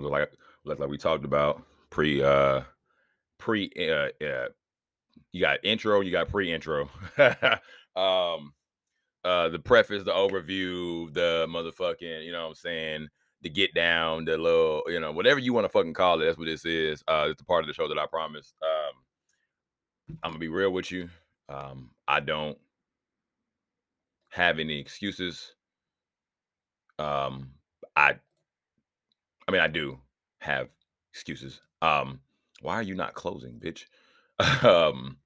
So like like we talked about pre uh pre uh, uh you got intro, you got pre-intro. um uh the preface, the overview, the motherfucking, you know what I'm saying, the get down, the little, you know, whatever you want to fucking call it, that's what this is. Uh it's the part of the show that I promised. Um I'm gonna be real with you. Um, I don't have any excuses. Um, I mean I do have excuses. Um, why are you not closing, bitch? um,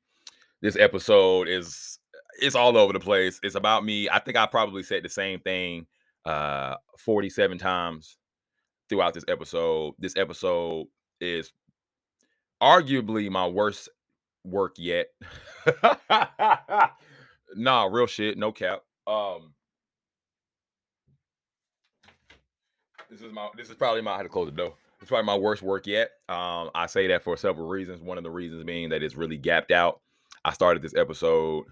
this episode is it's all over the place. It's about me. I think I probably said the same thing uh 47 times throughout this episode. This episode is arguably my worst work yet. nah, real shit, no cap. Um this is my this is probably my how to close the door. It's probably my worst work yet. Um, I say that for several reasons. One of the reasons being that it's really gapped out. I started this episode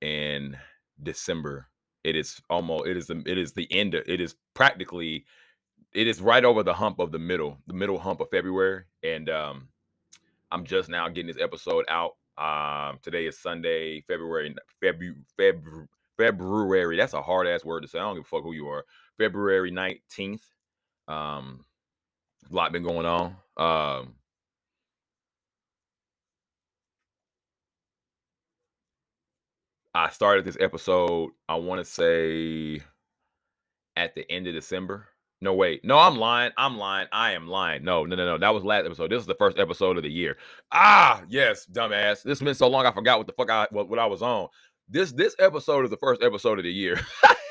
in December. It is almost it is the it is the end. Of, it is practically it is right over the hump of the middle, the middle hump of February, and um, I'm just now getting this episode out. Um, today is Sunday, February February February February. That's a hard ass word to say. I don't give a fuck who you are. February 19th. Um, a lot been going on. Um, I started this episode, I want to say at the end of December. No, wait. No, I'm lying. I'm lying. I am lying. No, no, no, no. That was last episode. This is the first episode of the year. Ah, yes, dumbass. This has been so long I forgot what the fuck I what, what I was on. This this episode is the first episode of the year.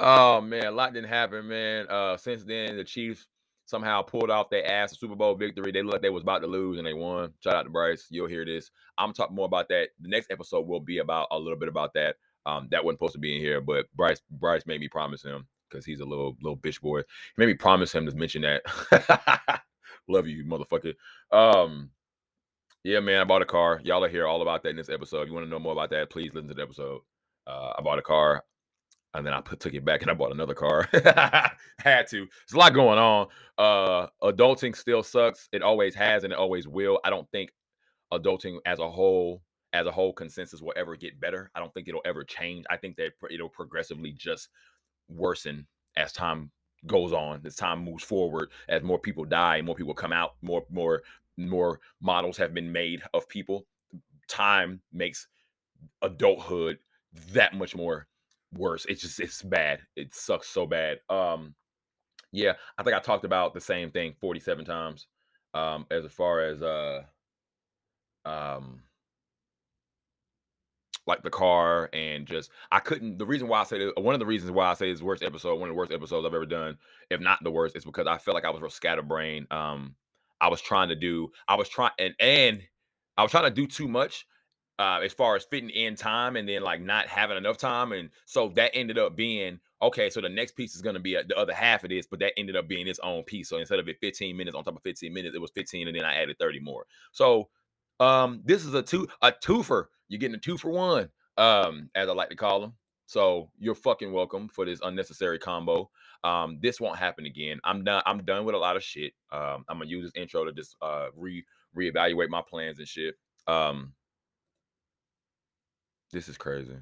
oh man, a lot didn't happen, man. Uh since then, the Chiefs somehow pulled off their ass Super Bowl victory. They looked like they was about to lose and they won. Shout out to Bryce. You'll hear this. I'm talking more about that. The next episode will be about a little bit about that. Um, that wasn't supposed to be in here, but Bryce Bryce made me promise him because he's a little little bitch boy. He made me promise him to mention that. Love you, motherfucker. Um, yeah, man, I bought a car. Y'all are here all about that in this episode. If you want to know more about that, please listen to the episode. Uh, I bought a car and then I put, took it back and I bought another car. Had to. There's a lot going on. Uh, adulting still sucks. It always has and it always will. I don't think adulting as a whole as a whole consensus will ever get better. I don't think it'll ever change. I think that it'll progressively just worsen as time goes on, as time moves forward, as more people die, more people come out, more more more models have been made of people. Time makes adulthood that much more worse. It's just it's bad. It sucks so bad. Um yeah, I think I talked about the same thing 47 times. Um as far as uh um like the car and just I couldn't. The reason why I say one of the reasons why I say it's worst episode, one of the worst episodes I've ever done, if not the worst, is because I felt like I was real scatterbrained. Um, I was trying to do, I was trying and and I was trying to do too much uh, as far as fitting in time and then like not having enough time, and so that ended up being okay. So the next piece is going to be a, the other half of this, but that ended up being its own piece. So instead of it 15 minutes on top of 15 minutes, it was 15, and then I added 30 more. So um, this is a two a twofer. You're getting a two for one, um, as I like to call them. So you're fucking welcome for this unnecessary combo. Um, this won't happen again. I'm done. I'm done with a lot of shit. Um, I'm gonna use this intro to just uh re reevaluate my plans and shit. Um, this is crazy.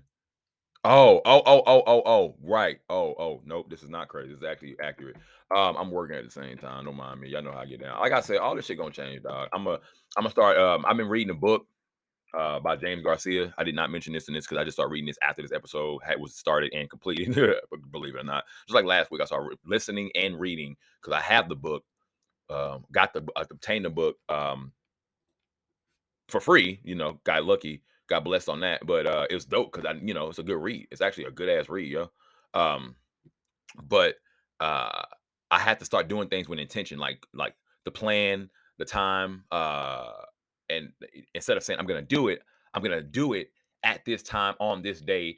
Oh, oh, oh, oh, oh, oh, right. Oh, oh, nope. This is not crazy. It's actually accurate. Um, I'm working at the same time. Don't mind me. Y'all know how I get down. Like I said, all this shit gonna change, dog. I'm a, I'm gonna start. Um, I've been reading a book, uh, by James Garcia. I did not mention this in this because I just started reading this after this episode had was started and completed. believe it or not, just like last week, I started listening and reading because I have the book. Um, got the I obtained the book um for free. You know, got lucky got blessed on that. But uh, it was dope because I, you know, it's a good read. It's actually a good ass read, yo. Um, but uh, I had to start doing things with intention, like like the plan, the time, uh, and instead of saying I'm gonna do it, I'm gonna do it at this time on this day,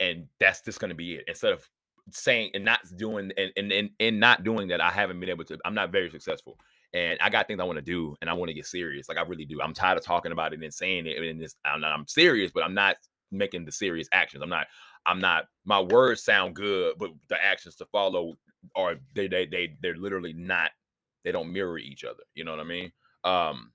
and that's just gonna be it. Instead of saying and not doing and and and, and not doing that, I haven't been able to. I'm not very successful and I got things I want to do, and I want to get serious. Like I really do. I'm tired of talking about it and saying it, and this, I'm, I'm serious, but I'm not making the serious actions. I'm not. I'm not. My words sound good, but the actions to follow are they they they they're literally not. They don't mirror each other. You know what I mean? Um,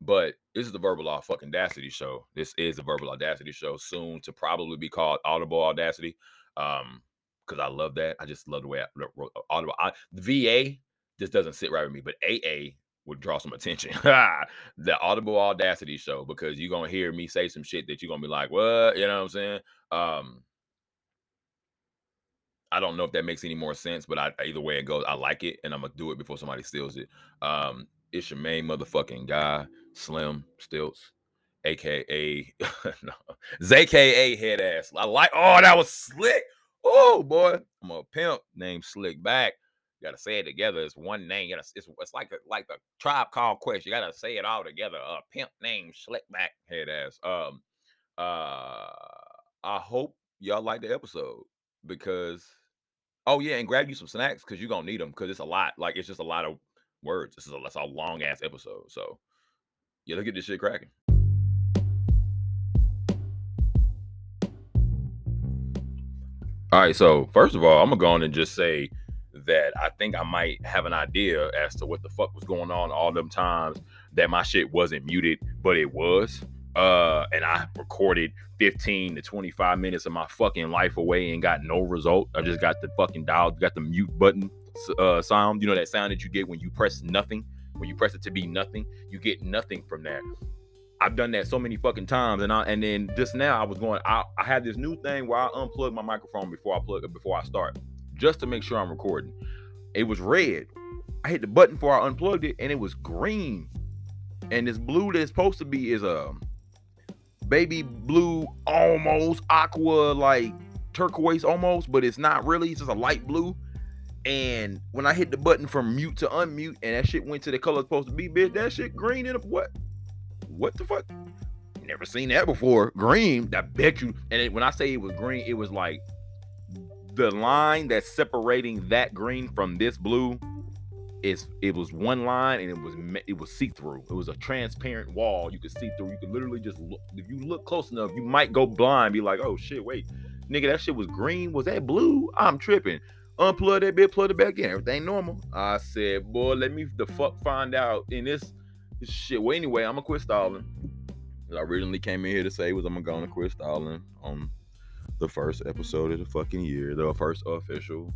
but this is the Verbal Law fucking Audacity show. This is the Verbal Audacity show, soon to probably be called Audible Audacity. Um, because I love that. I just love the way I, Audible. I, the VA just doesn't sit right with me, but AA would draw some attention. the Audible Audacity show, because you're gonna hear me say some shit that you're gonna be like, what? You know what I'm saying? Um, I don't know if that makes any more sense, but I either way it goes, I like it, and I'm gonna do it before somebody steals it. Um, it's your main motherfucking guy, Slim Stilts, aka no, ZKA head ass. I like. Oh, that was slick. Oh boy, I'm a pimp named Slick Back. You gotta say it together. It's one name. You gotta, it's, it's like a, like the tribe called Quest. You gotta say it all together. A uh, pimp named Slick Back head ass. Um, uh, I hope y'all like the episode because oh yeah, and grab you some snacks because you're gonna need them because it's a lot. Like it's just a lot of words. This is a, that's a long ass episode. So yeah, let's get this shit cracking. All right, so first of all, I'm gonna go on and just say that I think I might have an idea as to what the fuck was going on all them times that my shit wasn't muted, but it was. Uh, and I recorded 15 to 25 minutes of my fucking life away and got no result. I just got the fucking dial, got the mute button uh, sound. You know that sound that you get when you press nothing, when you press it to be nothing, you get nothing from that. I've done that so many fucking times, and I and then just now I was going. I, I had this new thing where I unplug my microphone before I plug it before I start, just to make sure I'm recording. It was red. I hit the button before I unplugged it, and it was green. And this blue that's supposed to be is a um, baby blue, almost aqua, like turquoise almost, but it's not really. It's just a light blue. And when I hit the button from mute to unmute, and that shit went to the color it's supposed to be, bitch, that shit green in a what? what the fuck? Never seen that before. Green, I bet you. And it, when I say it was green, it was like the line that's separating that green from this blue is it was one line and it was it was see through. It was a transparent wall you could see through. You could literally just look. If you look close enough, you might go blind. Be like, oh shit, wait, nigga, that shit was green. Was that blue? I'm tripping. Unplug that bit, plug it back in. Everything normal. I said, boy, let me the fuck find out in this shit. Well, anyway, I'm gonna quit stalling. I originally came in here to say was I'm gonna quit stalling on the first episode of the fucking year, the first official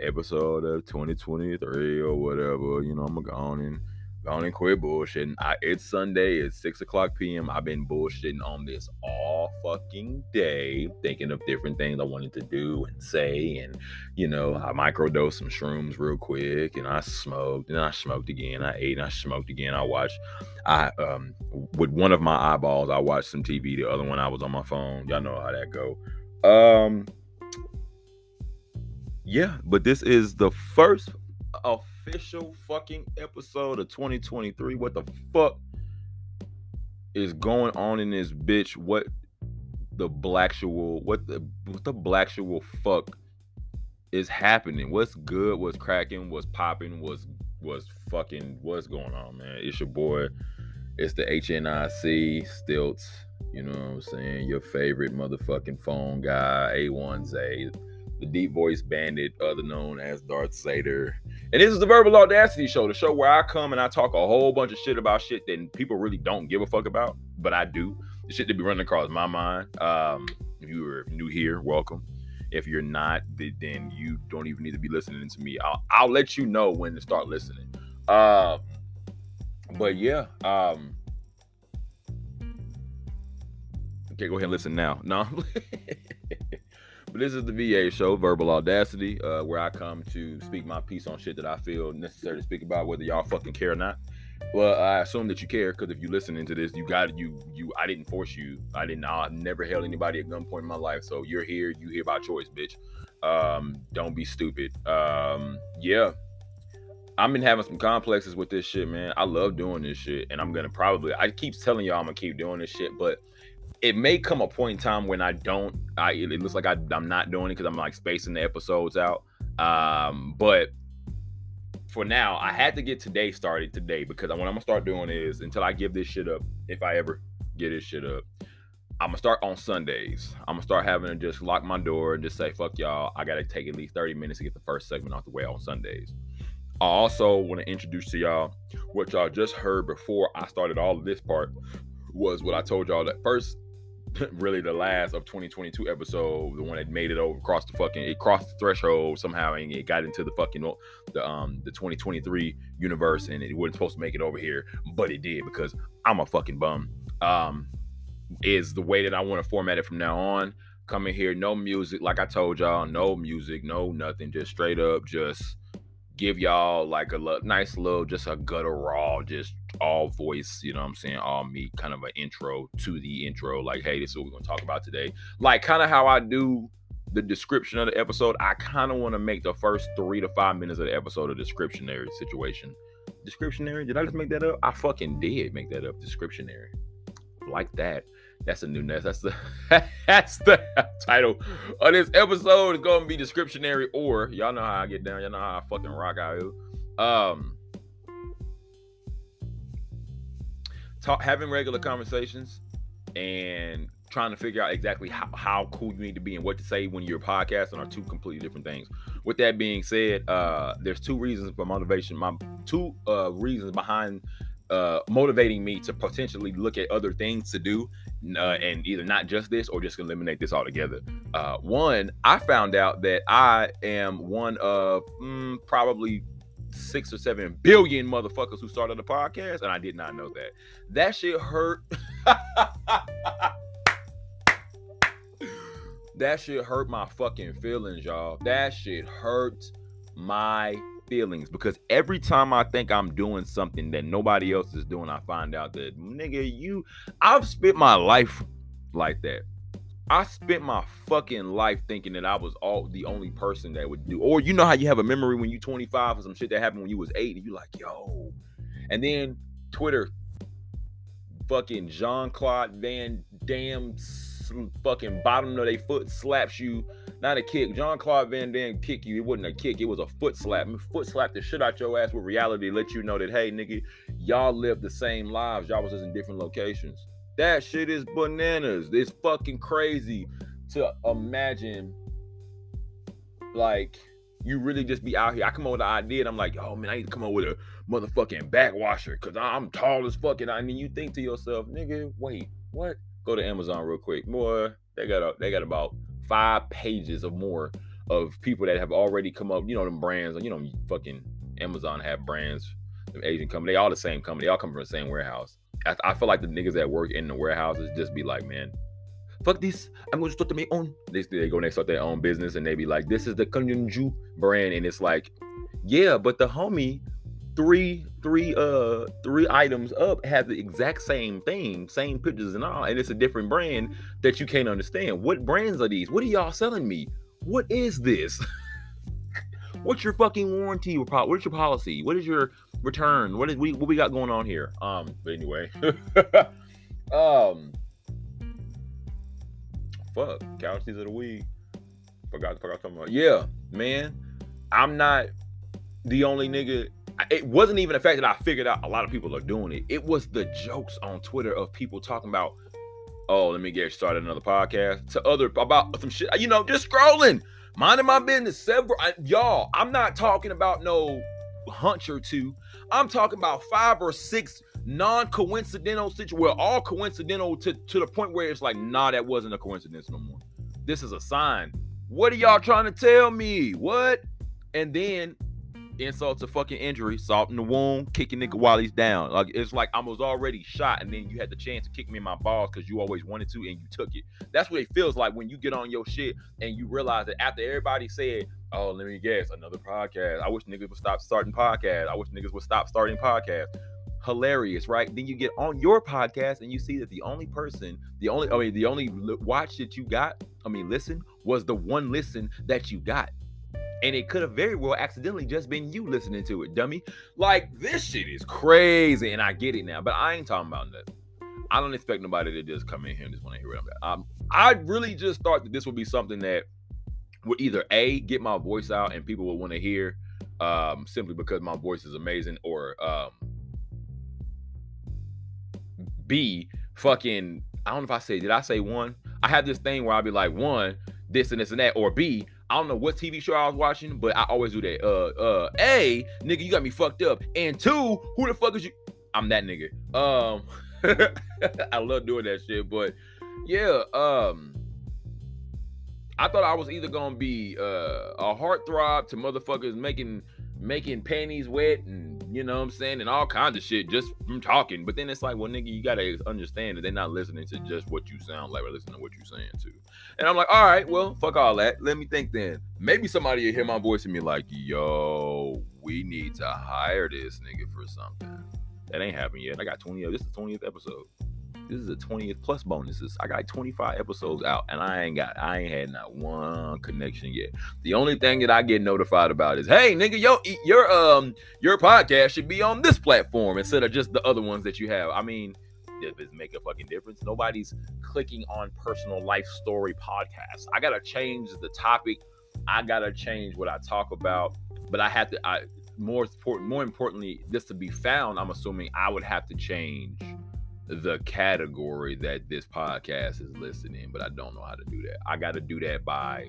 episode of 2023 or whatever. You know, I'm gonna go on and Gone and quit bullshitting. I, it's Sunday. It's six o'clock p.m. I've been bullshitting on this all fucking day, thinking of different things I wanted to do and say. And you know, I microdosed some shrooms real quick, and I smoked, and I smoked again. I ate, and I smoked again. I watched. I um with one of my eyeballs, I watched some TV. The other one, I was on my phone. Y'all know how that go. Um. Yeah, but this is the first official fucking episode of 2023. What the fuck is going on in this bitch? What the blacksual, what the what the blacksual fuck is happening? What's good? What's cracking? What's popping? What's what's fucking what's going on, man? It's your boy. It's the HNIC Stilts. You know what I'm saying? Your favorite motherfucking phone guy, A1Z the deep voice bandit, other known as Darth Sader. And this is the Verbal Audacity Show, the show where I come and I talk a whole bunch of shit about shit that people really don't give a fuck about, but I do. The shit that be running across my mind. Um, if you are new here, welcome. If you're not, then you don't even need to be listening to me. I'll, I'll let you know when to start listening. Uh, but yeah. Um, okay, go ahead and listen now. No. But this is the VA show, Verbal Audacity, uh, where I come to speak my piece on shit that I feel necessary to speak about, whether y'all fucking care or not. Well, I assume that you care because if you're listening to this, you got you you. I didn't force you. I didn't. I never held anybody at gunpoint in my life. So you're here. You here by choice, bitch. Um, don't be stupid. Um, yeah. I've been having some complexes with this shit, man. I love doing this shit, and I'm gonna probably. I keep telling y'all I'm gonna keep doing this shit, but it may come a point in time when I don't. I it looks like I, I'm not doing it because I'm like spacing the episodes out. Um, but for now, I had to get today started today because what I'm gonna start doing is until I give this shit up, if I ever get this shit up, I'm gonna start on Sundays. I'm gonna start having to just lock my door and just say, fuck y'all. I gotta take at least 30 minutes to get the first segment out the way on Sundays. I also want to introduce to y'all what y'all just heard before I started all of this part was what I told y'all that first, really the last of 2022 episode, the one that made it over across the fucking it crossed the threshold somehow and it got into the fucking the um the 2023 universe and it wasn't supposed to make it over here, but it did because I'm a fucking bum. Um is the way that I want to format it from now on. Coming here, no music, like I told y'all, no music, no nothing, just straight up, just give y'all like a l- nice little, just a gutter raw, just all voice, you know what I'm saying? All me, kind of an intro to the intro. Like, hey, this is what we're gonna talk about today. Like, kind of how I do the description of the episode. I kind of want to make the first three to five minutes of the episode a descriptionary situation. Descriptionary? Did I just make that up? I fucking did make that up. Descriptionary. Like that. That's a new nest. That's the that's the title of this episode. Is gonna be descriptionary or y'all know how I get down. Y'all know how I fucking rock out here. Um talk having regular conversations and trying to figure out exactly how, how cool you need to be and what to say when you're podcasting are two completely different things. With that being said, uh there's two reasons for motivation. My two uh reasons behind uh, motivating me to potentially look at other things to do uh, and either not just this or just eliminate this altogether. Uh, one, I found out that I am one of mm, probably six or seven billion motherfuckers who started a podcast, and I did not know that. That shit hurt. that shit hurt my fucking feelings, y'all. That shit hurt my feelings because every time I think I'm doing something that nobody else is doing, I find out that nigga, you I've spent my life like that. I spent my fucking life thinking that I was all the only person that would do. Or you know how you have a memory when you 25 or some shit that happened when you was eight, and you like, yo. And then Twitter, fucking Jean Claude Van Damme, fucking bottom of their foot slaps you not a kick. John Claude Van Damme kick you. It wasn't a kick. It was a foot slap. Foot slap the shit out your ass with reality. Let you know that hey, nigga, y'all live the same lives. Y'all was just in different locations. That shit is bananas. It's fucking crazy to imagine. Like you really just be out here. I come up with an idea and I'm like, oh man, I need to come up with a motherfucking backwasher because I'm tall as fucking. I mean, you think to yourself, nigga, wait, what? Go to Amazon real quick. Boy, they got a, they got about five pages or more of people that have already come up. You know them brands. You know fucking Amazon have brands. The Asian company, they all the same company. They all come from the same warehouse. I, I feel like the niggas that work in the warehouses just be like, man, fuck this. I'm going to start to my own. They, they go and they start their own business and they be like, this is the Kunjunju brand. And it's like, yeah, but the homie three three uh three items up have the exact same thing same pictures and all and it's a different brand that you can't understand. What brands are these? What are y'all selling me? What is this? What's your fucking warranty what's your policy? What is your return? What is we what we got going on here? Um but anyway. Um fuck couches of the week. Forgot was talking about yeah man I'm not the only nigga it wasn't even the fact that I figured out a lot of people are doing it. It was the jokes on Twitter of people talking about, oh, let me get started another podcast to other about some shit. You know, just scrolling, minding my business. Several I, y'all. I'm not talking about no hunch or two. I'm talking about five or six non-coincidental situations. Well, all coincidental to to the point where it's like, nah, that wasn't a coincidence no more. This is a sign. What are y'all trying to tell me? What? And then insult to fucking injury, salt in the wound, kicking nigga while he's down. Like it's like I was already shot, and then you had the chance to kick me in my balls because you always wanted to, and you took it. That's what it feels like when you get on your shit and you realize that after everybody said, "Oh, let me guess, another podcast." I wish niggas would stop starting podcasts. I wish niggas would stop starting podcasts. Hilarious, right? Then you get on your podcast and you see that the only person, the only, I mean, the only watch that you got, I mean, listen, was the one listen that you got and it could have very well accidentally just been you listening to it, dummy. Like this shit is crazy, and I get it now, but I ain't talking about nothing. I don't expect nobody to just come in here and just want to hear what I'm um, I really just thought that this would be something that would either a get my voice out and people would want to hear, um, simply because my voice is amazing, or um, b fucking I don't know if I say, did I say one? I have this thing where I'll be like, one, this and this and that, or B, I don't know what TV show I was watching, but I always do that. Uh, uh, A, nigga, you got me fucked up. And two, who the fuck is you? I'm that nigga. Um, I love doing that shit, but yeah, um, I thought I was either gonna be uh, a heartthrob to motherfuckers making making panties wet and you know what I'm saying and all kinds of shit just from talking. But then it's like, well, nigga, you gotta understand that they're not listening to just what you sound like, or listening to what you're saying too. And I'm like, all right, well, fuck all that. Let me think then. Maybe somebody will hear my voice and be like, yo, we need to hire this nigga for something. That ain't happened yet. I got 20. This is the 20th episode. This is a 20th plus bonuses. I got 25 episodes out, and I ain't got, I ain't had not one connection yet. The only thing that I get notified about is, hey, nigga, yo, your um, your podcast should be on this platform instead of just the other ones that you have. I mean, does it make a fucking difference? Nobody's clicking on personal life story podcasts. I gotta change the topic. I gotta change what I talk about, but I have to. I more important, more importantly, this to be found. I'm assuming I would have to change the category that this podcast is listed in, but I don't know how to do that. I got to do that by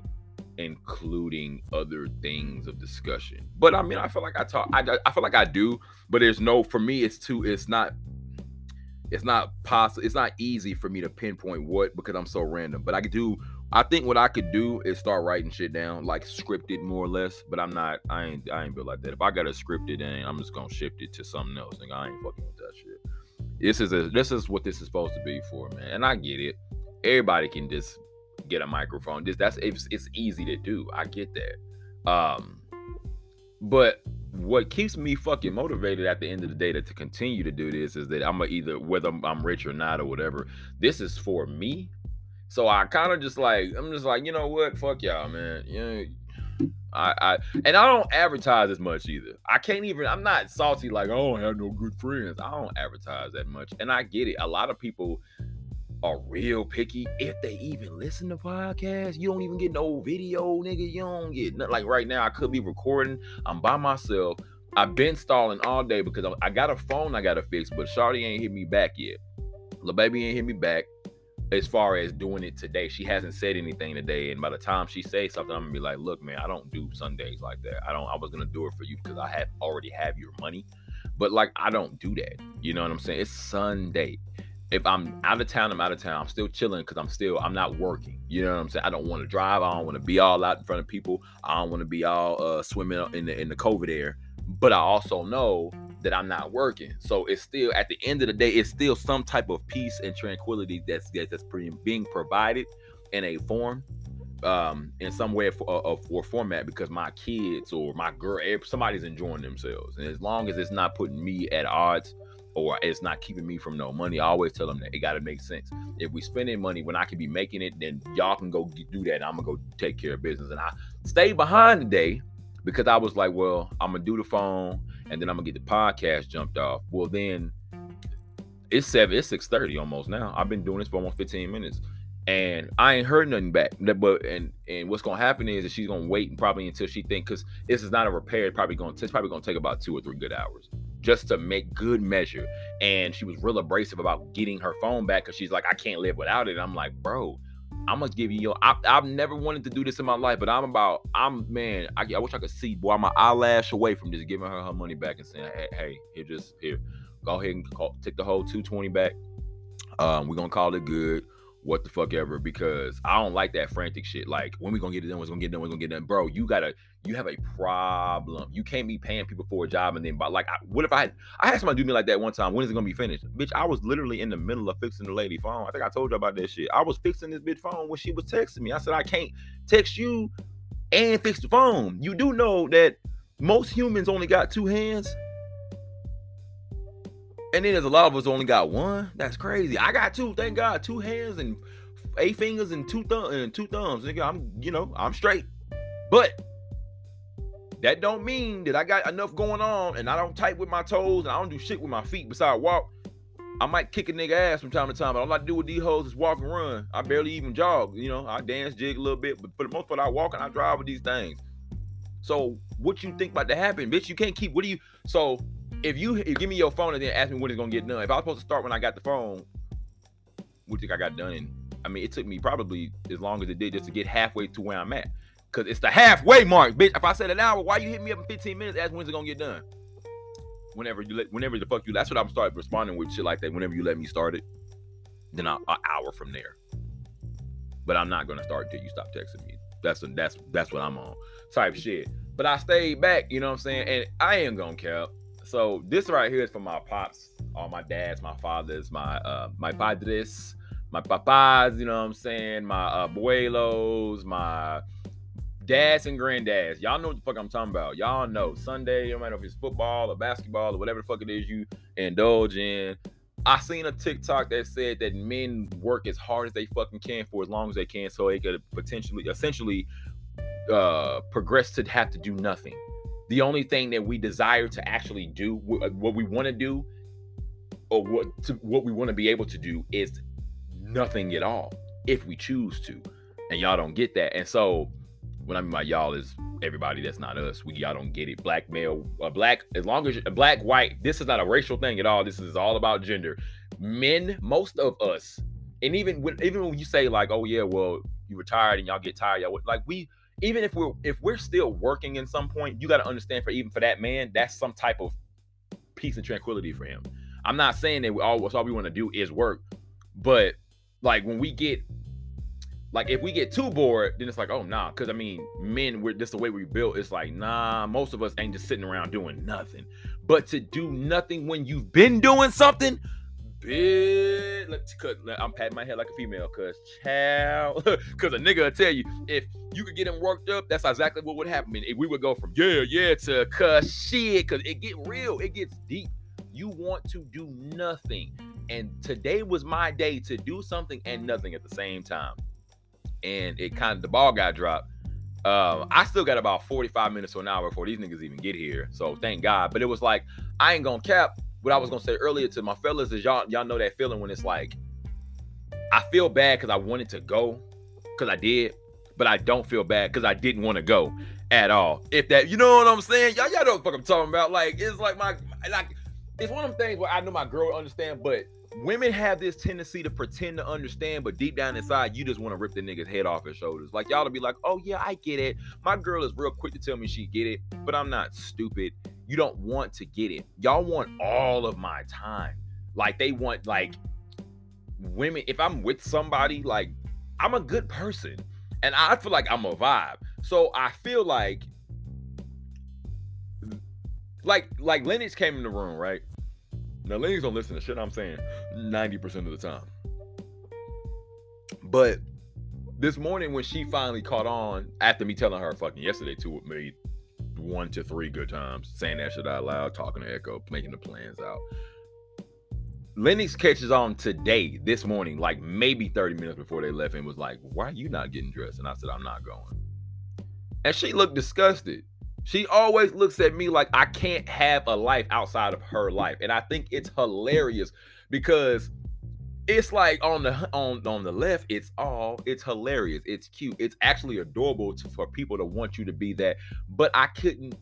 including other things of discussion. But I mean, I feel like I talk. I, I feel like I do, but there's no. For me, it's too. It's not. It's not possible. It's not easy for me to pinpoint what because I'm so random. But I could do. I think what I could do is start writing shit down, like scripted more or less. But I'm not. I ain't. I ain't built like that. If I got a scripted, then I'm just gonna shift it to something else. Nigga, I ain't fucking with that shit this is a this is what this is supposed to be for, man. And I get it. Everybody can just get a microphone. Just that's it's, it's easy to do. I get that. Um, but what keeps me fucking motivated at the end of the day to, to continue to do this is that I'm either whether I'm rich or not or whatever. This is for me. So I kind of just like I'm just like you know what, fuck y'all, man. Know, I, I and I don't advertise as much either. I can't even. I'm not salty like oh, I don't have no good friends. I don't advertise that much, and I get it. A lot of people are real picky if they even listen to podcasts. You don't even get no video, nigga. You don't get nothing. Like right now, I could be recording. I'm by myself. I've been stalling all day because I got a phone I gotta fix, but Shawty ain't hit me back yet. The baby ain't hit me back as far as doing it today. She hasn't said anything today, and by the time she says something, I'm gonna be like, "Look, man, I don't do Sundays like that. I don't. I was gonna do it for you because I have already have your money, but like I don't do that. You know what I'm saying? It's Sunday. If I'm out of town, I'm out of town. I'm still chilling because I'm still I'm not working. You know what I'm saying? I don't want to drive. I don't want to be all out in front of people. I don't want to be all uh, swimming in the in the COVID air. But I also know that I'm not working. So it's still at the end of the day, it's still some type of peace and tranquility that's that's being provided in a form, um, in some way for, uh, or format because my kids or my girl, somebody's enjoying themselves, and as long as it's not putting me at odds or it's not keeping me from no money, I always tell them that it got to make sense. If we spending money when I can be making it, then y'all can go do that. I'm gonna go take care of business, and I stay behind today because I was like, well, I'm gonna do the phone and then I'm gonna get the podcast jumped off. Well, then it's seven, it's six thirty almost now. I've been doing this for almost fifteen minutes, and I ain't heard nothing back. But and and what's gonna happen is that she's gonna wait probably until she think because this is not a repair. It's probably gonna it's probably gonna take about two or three good hours just to make good measure. And she was real abrasive about getting her phone back because she's like, I can't live without it. And I'm like, bro, I'm gonna give you your. I, have never wanted to do this in my life, but I'm about. I'm man. I, I wish I could see. Boy, I'm an eyelash away from just giving her her money back and saying, hey, hey here, just here, go ahead and call, take the whole 220 back. Um, we're gonna call it good what the fuck ever because I don't like that frantic shit. Like when we gonna get it done, we're gonna get done, we're gonna get done. Bro, you gotta you have a problem. You can't be paying people for a job and then but like I, what if I I had somebody do me like that one time. When is it gonna be finished? Bitch, I was literally in the middle of fixing the lady phone. I think I told you about that shit. I was fixing this bitch phone when she was texting me. I said I can't text you and fix the phone. You do know that most humans only got two hands. And then there's a lot of us only got one. That's crazy. I got two, thank God, two hands and eight fingers and two thumb and two thumbs. Nigga, I'm you know I'm straight. But that don't mean that I got enough going on and I don't type with my toes and I don't do shit with my feet besides walk. I might kick a nigga ass from time to time, but all I do with these hoes is walk and run. I barely even jog. You know, I dance, jig a little bit, but for the most part, I walk and I drive with these things. So, what you think about to happen, bitch? You can't keep. What do you? So, if you if give me your phone and then ask me when it's gonna get done, if I was supposed to start when I got the phone, you think I got done in? I mean, it took me probably as long as it did just to get halfway to where I'm at. Cause it's the halfway mark, bitch. If I said an hour, why you hit me up in 15 minutes? Ask when's it gonna get done? Whenever you let, whenever the fuck you. That's what I'm starting responding with shit like that. Whenever you let me start it, then an hour from there. But I'm not gonna start till you stop texting me. That's a, that's that's what I'm on type shit. But I stayed back, you know what I'm saying? And I ain't gonna care. So this right here is for my pops, all my dads, my fathers, my uh my padres, my papas, you know what I'm saying? My abuelos, my dads and granddads. Y'all know what the fuck I'm talking about. Y'all know Sunday, no matter if it's football or basketball or whatever the fuck it is you indulge in. I seen a TikTok that said that men work as hard as they fucking can for as long as they can, so they could potentially, essentially, uh, progress to have to do nothing. The only thing that we desire to actually do, uh, what we want to do, or what to, what we want to be able to do, is nothing at all if we choose to. And y'all don't get that. And so when I mean by y'all is everybody that's not us. We y'all don't get it. Black male, a black, as long as a black, white, this is not a racial thing at all. This is all about gender. Men, most of us, and even when even when you say like, oh yeah, well, you retired and y'all get tired, y'all like we even if we're if we're still working in some point, you got to understand for even for that man, that's some type of peace and tranquility for him. I'm not saying that we all all we want to do is work, but like when we get like if we get too bored, then it's like, oh nah. Cause I mean, men, we're just the way we built. It's like, nah, most of us ain't just sitting around doing nothing. But to do nothing when you've been doing something, cause I'm patting my head like a female, cause child, cause a nigga will tell you if you could get him worked up, that's exactly what would happen. If we would go from yeah, yeah to cause shit, cause it get real, it gets deep. You want to do nothing. And today was my day to do something and nothing at the same time. And it kind of the ball got dropped. Uh, I still got about 45 minutes to an hour before these niggas even get here. So thank God. But it was like, I ain't gonna cap what I was gonna say earlier to my fellas is y'all y'all know that feeling when it's like I feel bad because I wanted to go because I did, but I don't feel bad because I didn't want to go at all. If that, you know what I'm saying? Y'all, y'all know what I'm talking about. Like, it's like my like it's one of them things where I know my girl will understand, but women have this tendency to pretend to understand, but deep down inside, you just want to rip the nigga's head off his shoulders. Like y'all to be like, oh yeah, I get it. My girl is real quick to tell me she get it, but I'm not stupid. You don't want to get it. Y'all want all of my time. Like they want like women. If I'm with somebody, like I'm a good person, and I feel like I'm a vibe. So I feel like like like Lennox came in the room, right? Now Lennox don't listen to shit I'm saying 90% of the time. But this morning when she finally caught on after me telling her fucking yesterday to me one to three good times, saying that shit out loud, talking to Echo, making the plans out. Lennox catches on today, this morning, like maybe 30 minutes before they left, and was like, Why are you not getting dressed? And I said, I'm not going. And she looked disgusted. She always looks at me like I can't have a life outside of her life. And I think it's hilarious because it's like on the on on the left it's all it's hilarious it's cute it's actually adorable to, for people to want you to be that but i couldn't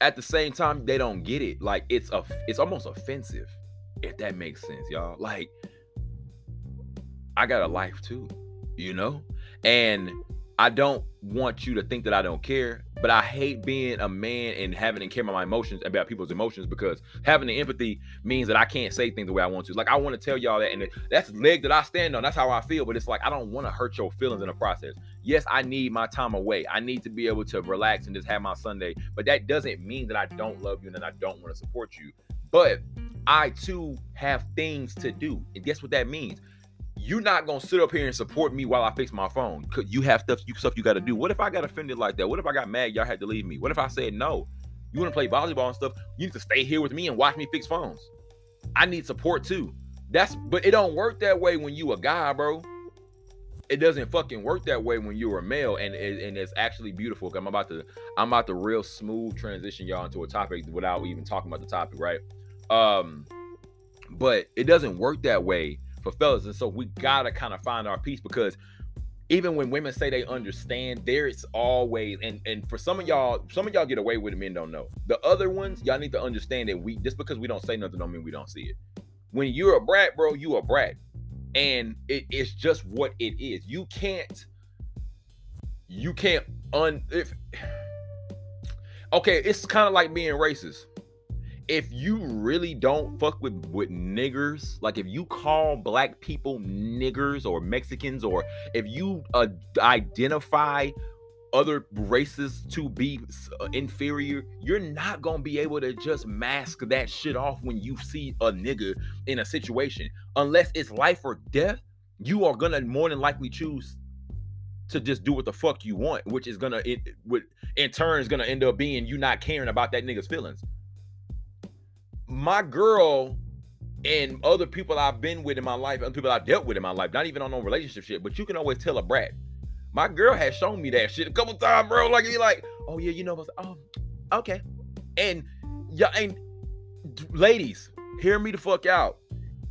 at the same time they don't get it like it's a it's almost offensive if that makes sense y'all like i got a life too you know and I don't want you to think that I don't care, but I hate being a man and having to care about my emotions about people's emotions because having the empathy means that I can't say things the way I want to. Like I want to tell y'all that, and that's the leg that I stand on. That's how I feel. But it's like I don't want to hurt your feelings in the process. Yes, I need my time away. I need to be able to relax and just have my Sunday. But that doesn't mean that I don't love you and that I don't want to support you. But I too have things to do, and guess what that means? You're not gonna sit up here and support me while I fix my phone. Cause you have stuff you stuff you gotta do. What if I got offended like that? What if I got mad? Y'all had to leave me. What if I said no? You wanna play volleyball and stuff? You need to stay here with me and watch me fix phones. I need support too. That's but it don't work that way when you a guy, bro. It doesn't fucking work that way when you're a male, and and it's actually beautiful. I'm about to I'm about to real smooth transition y'all into a topic without even talking about the topic, right? Um, but it doesn't work that way for fellas. And so we gotta kind of find our peace because even when women say they understand, there's always and and for some of y'all, some of y'all get away with it, men don't know. The other ones, y'all need to understand that we just because we don't say nothing don't mean we don't see it. When you're a brat, bro, you a brat. and it, it's just what it is. You can't, you can't un if. Okay, it's kind of like being racist. If you really don't fuck with with niggers, like if you call black people niggers or Mexicans, or if you uh, identify other races to be uh, inferior, you're not gonna be able to just mask that shit off when you see a nigga in a situation. Unless it's life or death, you are gonna more than likely choose to just do what the fuck you want, which is gonna it would in turn is gonna end up being you not caring about that nigga's feelings. My girl and other people I've been with in my life, and people I've dealt with in my life, not even on no relationship shit, but you can always tell a brat my girl has shown me that shit a couple times, bro. Like he like, oh yeah, you know, like, oh, okay. And yeah, and ladies, hear me the fuck out.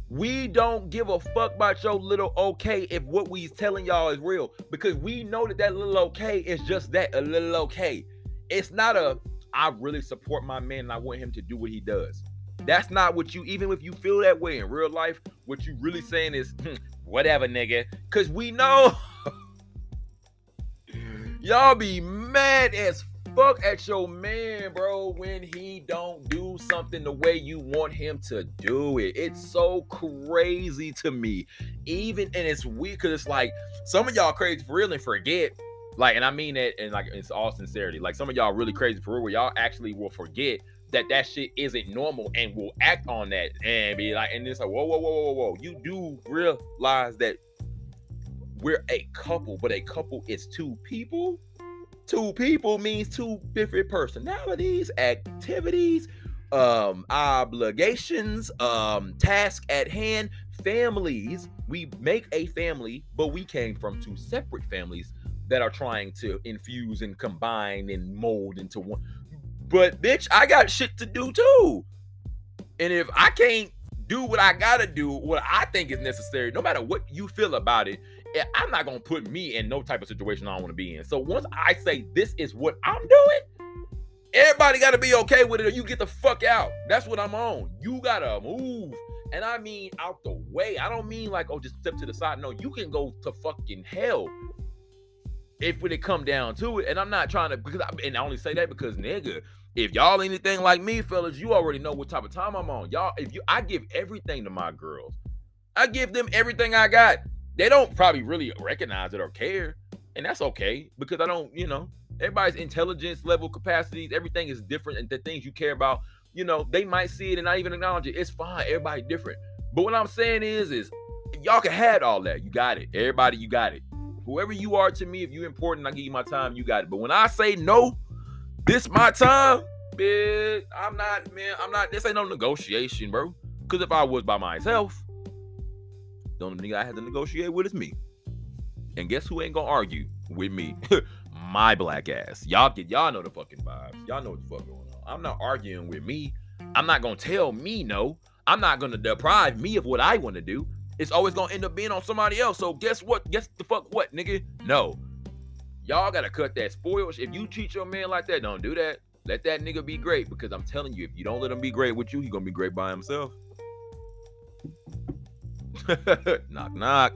We don't give a fuck about your little okay if what we's telling y'all is real because we know that that little okay is just that a little okay. It's not a I really support my man and I want him to do what he does. That's not what you even if you feel that way in real life, what you really saying is hmm, whatever, nigga. Cause we know Y'all be mad as fuck at your man, bro, when he don't do something the way you want him to do it. It's so crazy to me. Even and it's weird because it's like some of y'all crazy for real and forget. Like, and I mean that and like it's all sincerity. Like some of y'all really crazy for real, where y'all actually will forget that that shit isn't normal and will act on that and be like, and it's like, whoa, whoa, whoa, whoa, whoa. You do realize that we're a couple, but a couple is two people. Two people means two different personalities, activities, um, obligations, um, task at hand, families. We make a family, but we came from two separate families that are trying to infuse and combine and mold into one. But bitch, I got shit to do too. And if I can't do what I gotta do, what I think is necessary, no matter what you feel about it, eh, I'm not gonna put me in no type of situation I to be in. So once I say this is what I'm doing, everybody gotta be okay with it, or you get the fuck out. That's what I'm on. You gotta move. And I mean out the way. I don't mean like, oh, just step to the side. No, you can go to fucking hell if when it come down to it. And I'm not trying to because I, and I only say that because nigga, if y'all anything like me, fellas, you already know what type of time I'm on. Y'all, if you I give everything to my girls. I give them everything I got. They don't probably really recognize it or care. And that's okay because I don't, you know, everybody's intelligence level capacities, everything is different. And the things you care about, you know, they might see it and not even acknowledge it. It's fine. Everybody different. But what I'm saying is, is y'all can have all that. You got it. Everybody, you got it. Whoever you are to me, if you're important, I give you my time, you got it. But when I say no, this my time, bitch, I'm not, man, I'm not, this ain't no negotiation, bro. Because if I was by myself, the only nigga I had to negotiate with is me. And guess who ain't gonna argue with me? My black ass. Y'all get y'all know the fucking vibes. Y'all know what the fuck going on. I'm not arguing with me. I'm not gonna tell me no. I'm not gonna deprive me of what I want to do. It's always gonna end up being on somebody else. So guess what? Guess the fuck what, nigga? No. Y'all gotta cut that spoil. If you mm. treat your man like that, don't do that. Let that nigga be great because I'm telling you, if you don't let him be great with you, he gonna be great by himself. knock knock.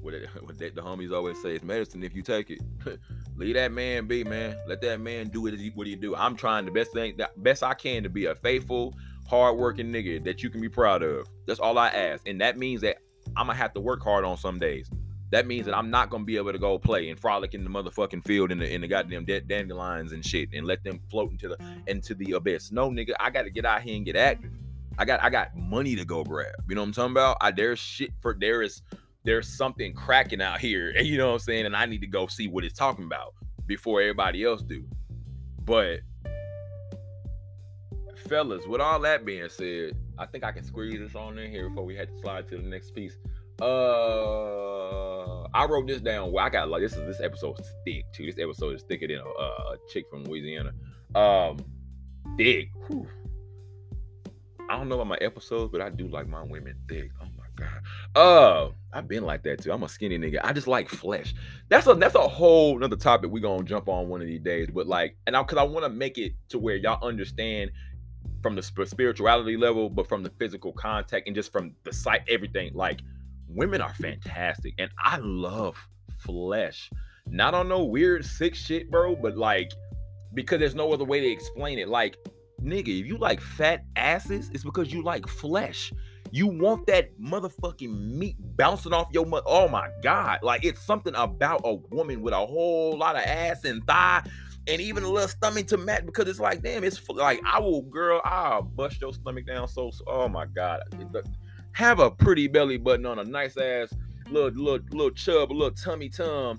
What, it, what the homies always say, is medicine if you take it. Leave that man be, man. Let that man do what he, what he do. I'm trying the best thing, the best I can to be a faithful, hardworking nigga that you can be proud of. That's all I ask, and that means that I'm gonna have to work hard on some days. That means that I'm not gonna be able to go play and frolic in the motherfucking field in the in the goddamn dandelions and shit and let them float into the into the abyss. No, nigga, I gotta get out here and get active. I got I got money to go grab. You know what I'm talking about? I there's shit for there is there's something cracking out here. And you know what I'm saying? And I need to go see what it's talking about before everybody else do. But fellas, with all that being said, I think I can squeeze this on in here before we had to slide to the next piece. Uh, I wrote this down. Well, I got like this is this episode is thick too. This episode is thicker than a, a chick from Louisiana. Um, thick. Whew. I don't know about my episodes, but I do like my women thick. Oh my god. Uh, I've been like that too. I'm a skinny nigga. I just like flesh. That's a that's a whole another topic we gonna jump on one of these days. But like, and I because I want to make it to where y'all understand from the spirituality level, but from the physical contact and just from the sight, everything. Like women are fantastic, and I love flesh. Not on no weird sick shit, bro, but like because there's no other way to explain it. Like, nigga, if you like fat asses, it's because you like flesh. You want that motherfucking meat bouncing off your mother. Oh my god! Like it's something about a woman with a whole lot of ass and thigh, and even a little stomach to match. Because it's like, damn, it's like I will, girl, I'll bust your stomach down. So, so oh my god, have a pretty belly button on a nice ass little little little chub, a little tummy tum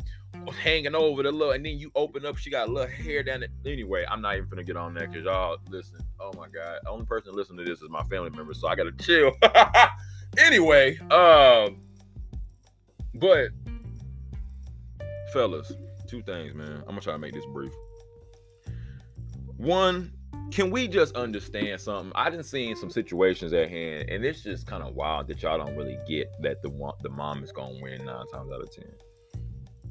hanging over the little, and then you open up, she got a little hair down it. Anyway, I'm not even gonna get on that because y'all listen. Oh my god, the only person to listen to this is my family member, so I gotta chill. anyway, um, but fellas, two things, man. I'm gonna try to make this brief. One, can we just understand something? I didn't see some situations at hand, and it's just kind of wild that y'all don't really get that the the mom is gonna win nine times out of ten.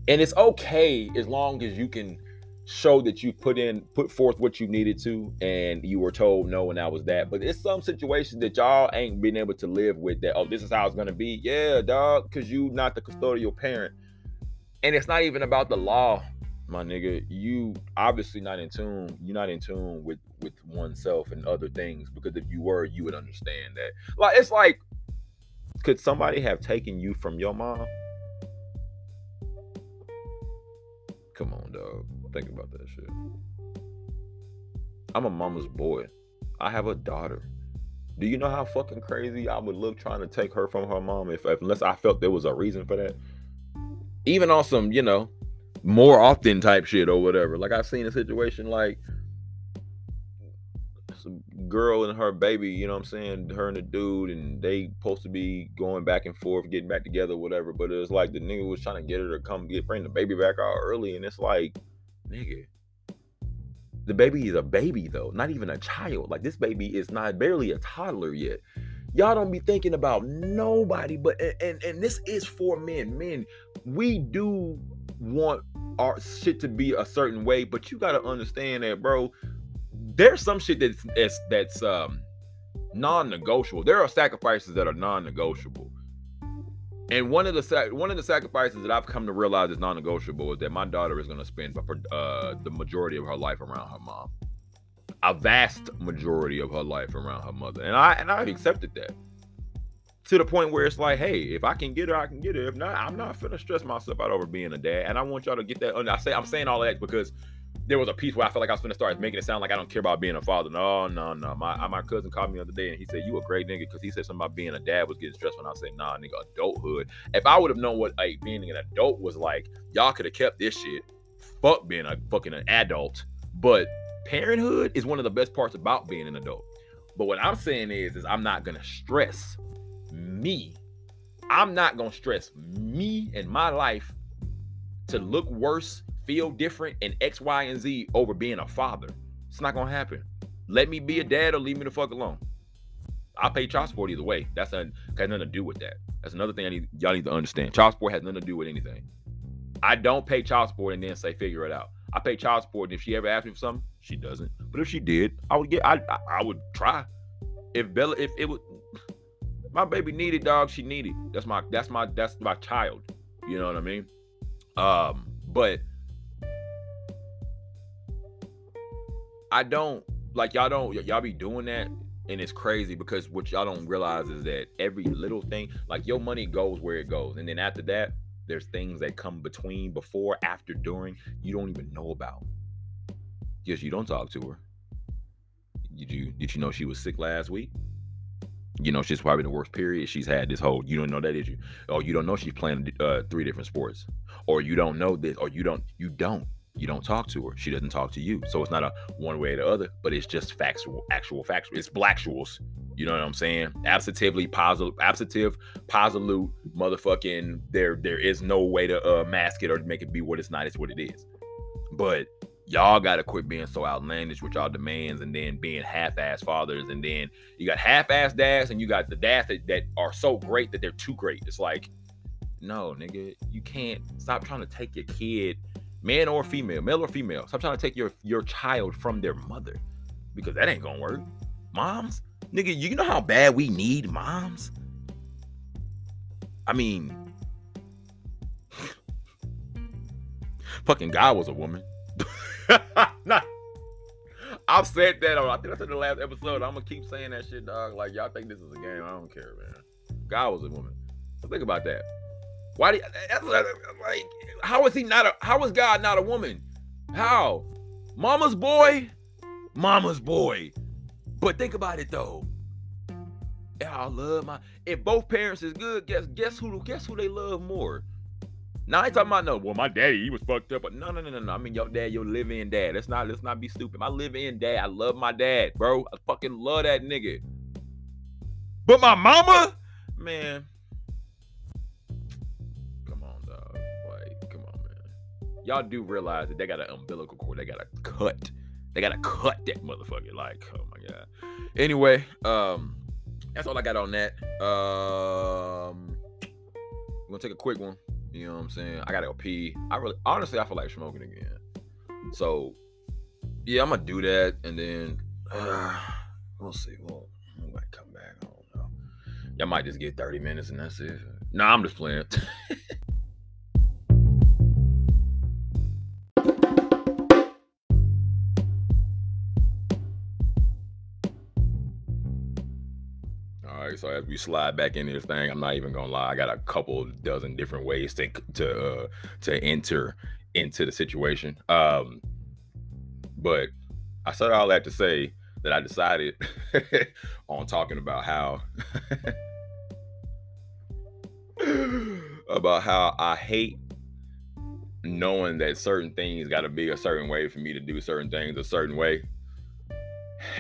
And it's okay as long as you can show that you put in put forth what you needed to and you were told no and that was that. But it's some situations that y'all ain't been able to live with that oh this is how it's gonna be. Yeah dog because you not the custodial parent. And it's not even about the law my nigga you obviously not in tune you're not in tune with with oneself and other things because if you were you would understand that like it's like could somebody have taken you from your mom Come on, dog. Think about that shit. I'm a mama's boy. I have a daughter. Do you know how fucking crazy I would look trying to take her from her mom if, if unless I felt there was a reason for that? Even on some, you know, more often type shit or whatever. Like I've seen a situation like some girl and her baby, you know what I'm saying? Her and the dude, and they supposed to be going back and forth, getting back together, whatever. But it was like the nigga was trying to get her to come get bring the baby back out early, and it's like, nigga, the baby is a baby though, not even a child. Like this baby is not barely a toddler yet. Y'all don't be thinking about nobody, but and and, and this is for men. Men, we do want our shit to be a certain way, but you gotta understand that, bro there's some shit that's that's, that's um non-negotiable. There are sacrifices that are non-negotiable. And one of the one of the sacrifices that I've come to realize is non-negotiable is that my daughter is going to spend uh, the majority of her life around her mom, a vast majority of her life around her mother, and I and I've accepted that to the point where it's like, hey, if I can get her, I can get her. If not, I'm not gonna stress myself out over being a dad. And I want y'all to get that. I say I'm saying all that because there was a piece where I felt like I was gonna start making it sound like I don't care about being a father. No, no, no. My my cousin called me the other day and he said, You a great nigga because he said something about being a dad was getting stressed when I said, nah, nigga, adulthood. If I would have known what like being an adult was like, y'all could have kept this shit. Fuck being a fucking an adult. But parenthood is one of the best parts about being an adult. But what I'm saying is, is I'm not gonna stress me. I'm not gonna stress me and my life to look worse feel different in X, Y, and Z over being a father. It's not gonna happen. Let me be a dad or leave me the fuck alone. I'll pay child support either way. That's a, has nothing to do with that. That's another thing I need y'all need to understand. Child support has nothing to do with anything. I don't pay child support and then say figure it out. I pay child support, and if she ever asked me for something, she doesn't. But if she did, I would get. I I, I would try. If Bella, if it was my baby needed dog, she needed. That's my that's my that's my child. You know what I mean? Um, but I don't like y'all don't y'all be doing that and it's crazy because what y'all don't realize is that every little thing like your money goes where it goes and then after that there's things that come between before after during you don't even know about yes you don't talk to her did you did you know she was sick last week you know she's probably the worst period she's had this whole you don't know that did you or you don't know she's playing uh, three different sports or you don't know this or you don't you don't you don't talk to her. She doesn't talk to you. So it's not a one way or the other, but it's just factual, actual factual. It's blacktuals. You know what I'm saying? absolutely positive, absentive, positive, motherfucking. There, there is no way to uh, mask it or make it be what it's not. It's what it is. But y'all gotta quit being so outlandish with y'all demands and then being half-ass fathers and then you got half-ass dads and you got the dads that, that are so great that they're too great. It's like, no, nigga, you can't stop trying to take your kid man or female, male or female. Stop trying to take your your child from their mother because that ain't gonna work. Moms, nigga, you know how bad we need moms. I mean, fucking God was a woman. I've said that on. I think I said the last episode. I'm gonna keep saying that shit, dog. Like y'all think this is a game? I don't care, man. God was a woman. So think about that. Why do you, that's like how is he not a how is God not a woman? How? Mama's boy? Mama's boy. But think about it though. I love my if both parents is good, guess guess who guess who they love more? Now I ain't talking about no, well, my daddy, he was fucked up. But no, no, no, no, no. I mean your dad, your live-in dad. Let's not let's not be stupid. My live-in dad, I love my dad, bro. I fucking love that nigga. But my mama, man. Come on, dog. Like, come on, man. Y'all do realize that they got an umbilical cord. They gotta cut. They gotta cut that motherfucker. Like, oh my god. Anyway, um, that's all I got on that. Um, I'm gonna take a quick one. You know what I'm saying? I gotta go pee. I really, honestly, I feel like smoking again. So, yeah, I'm gonna do that, and then uh, we'll see. Well, I might come back. I don't know. Y'all might just get 30 minutes, and that's it. Nah, I'm just playing. So as we slide back into this thing, I'm not even gonna lie. I got a couple dozen different ways to to uh, to enter into the situation. Um, but I said all that to say that I decided on talking about how about how I hate knowing that certain things got to be a certain way for me to do certain things a certain way.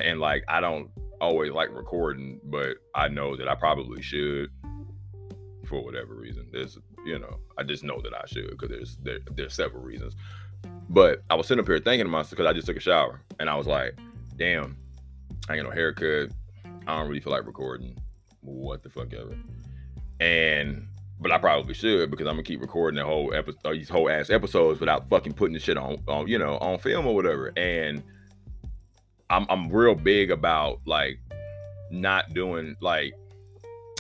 And like I don't always like recording, but I know that I probably should for whatever reason. There's, you know, I just know that I should because there's there, there's several reasons. But I was sitting up here thinking to myself because I just took a shower and I was like, damn, I ain't no haircut. I don't really feel like recording. What the fuck ever. And but I probably should because I'm gonna keep recording the whole episode, these whole ass episodes without fucking putting the shit on, on, you know, on film or whatever. And I'm I'm real big about like not doing like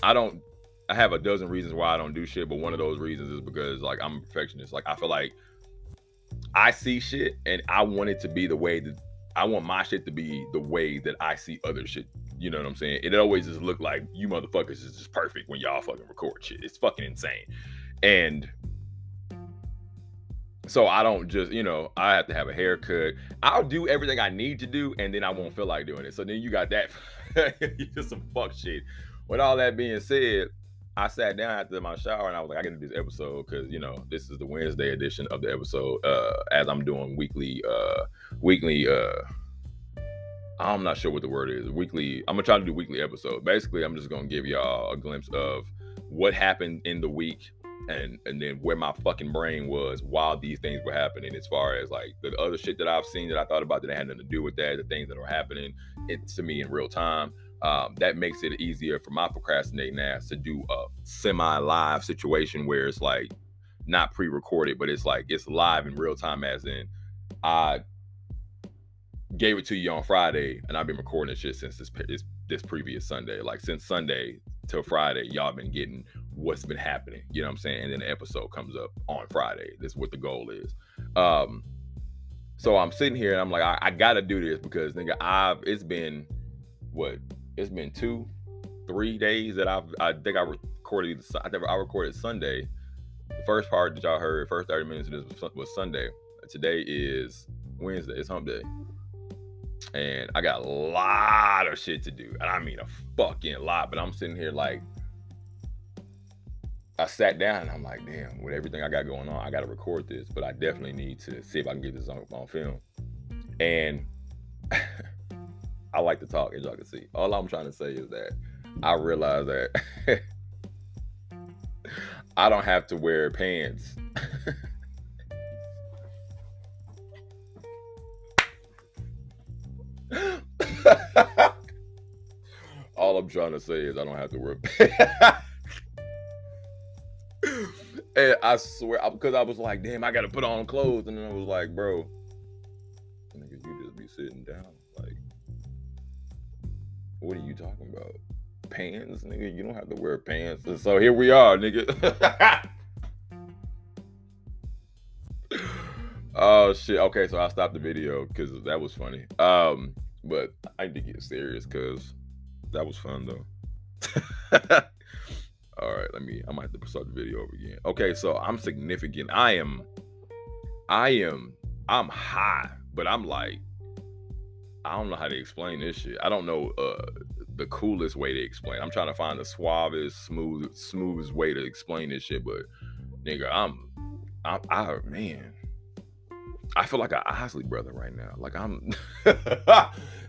I don't I have a dozen reasons why I don't do shit, but one of those reasons is because like I'm a perfectionist. Like I feel like I see shit and I want it to be the way that I want my shit to be the way that I see other shit. You know what I'm saying? It always just look like you motherfuckers is just perfect when y'all fucking record shit. It's fucking insane. And so I don't just, you know, I have to have a haircut. I'll do everything I need to do, and then I won't feel like doing it. So then you got that, you just some fuck shit. With all that being said, I sat down after my shower and I was like, I gotta do this episode because you know this is the Wednesday edition of the episode. Uh, as I'm doing weekly, uh, weekly, uh, I'm not sure what the word is. Weekly, I'm gonna try to do weekly episode. Basically, I'm just gonna give y'all a glimpse of what happened in the week and and then where my fucking brain was while these things were happening as far as like the other shit that I've seen that I thought about that had nothing to do with that, the things that are happening it, to me in real time. Um, that makes it easier for my procrastinating ass to do a semi-live situation where it's like not pre-recorded, but it's like it's live in real time as in I gave it to you on Friday and I've been recording this shit since this, this this previous Sunday. Like since Sunday till Friday, y'all been getting what's been happening. You know what I'm saying? And then the episode comes up on Friday. That's what the goal is. Um, so I'm sitting here and I'm like, I, I gotta do this because nigga, I've it's been what? It's been two, three days that I've I think I recorded. I think I recorded Sunday. The first part that y'all heard, first 30 minutes of this was, was Sunday. Today is Wednesday. It's Hump Day and I got a lot of shit to do. And I mean a fucking lot. But I'm sitting here like I sat down and I'm like, damn, with everything I got going on, I gotta record this. But I definitely mm-hmm. need to see if I can get this on, on film. And I like to talk, as y'all can see. All I'm trying to say is that I realize that I don't have to wear pants All I'm trying to say is I don't have to wear and I swear, because I was like, damn, I got to put on clothes. And then I was like, bro, nigga, you just be sitting down. Like, what are you talking about? pants, nigga. You don't have to wear pants. And so here we are, nigga. oh shit. Okay, so I stopped the video because that was funny. Um, but I need to get serious because that was fun though. All right, let me. I might have to start the video over again. Okay, so I'm significant. I am. I am. I'm high, but I'm like. I don't know how to explain this shit. I don't know uh, the coolest way to explain. I'm trying to find the suavest, smooth, smoothest way to explain this shit. But nigga, I'm, I'm, I man, I feel like an Isley brother right now. Like I'm,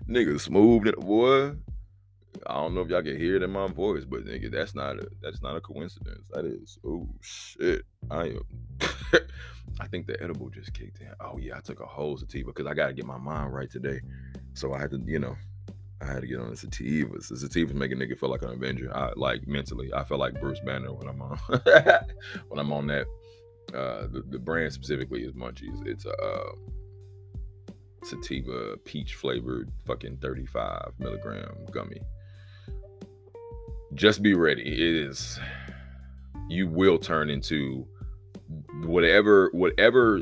nigga, smooth, boy. I don't know if y'all can hear it in my voice, but nigga, that's not a that's not a coincidence. That is oh shit. I am I think the edible just kicked in. Oh yeah, I took a whole sativa because I gotta get my mind right today. So I had to, you know, I had to get on the sativas. The sativas make a nigga feel like an Avenger. I like mentally. I feel like Bruce Banner when I'm on when I'm on that. Uh, the, the brand specifically is Munchies. It's a uh, sativa peach flavored fucking 35 milligram gummy just be ready. It is you will turn into whatever whatever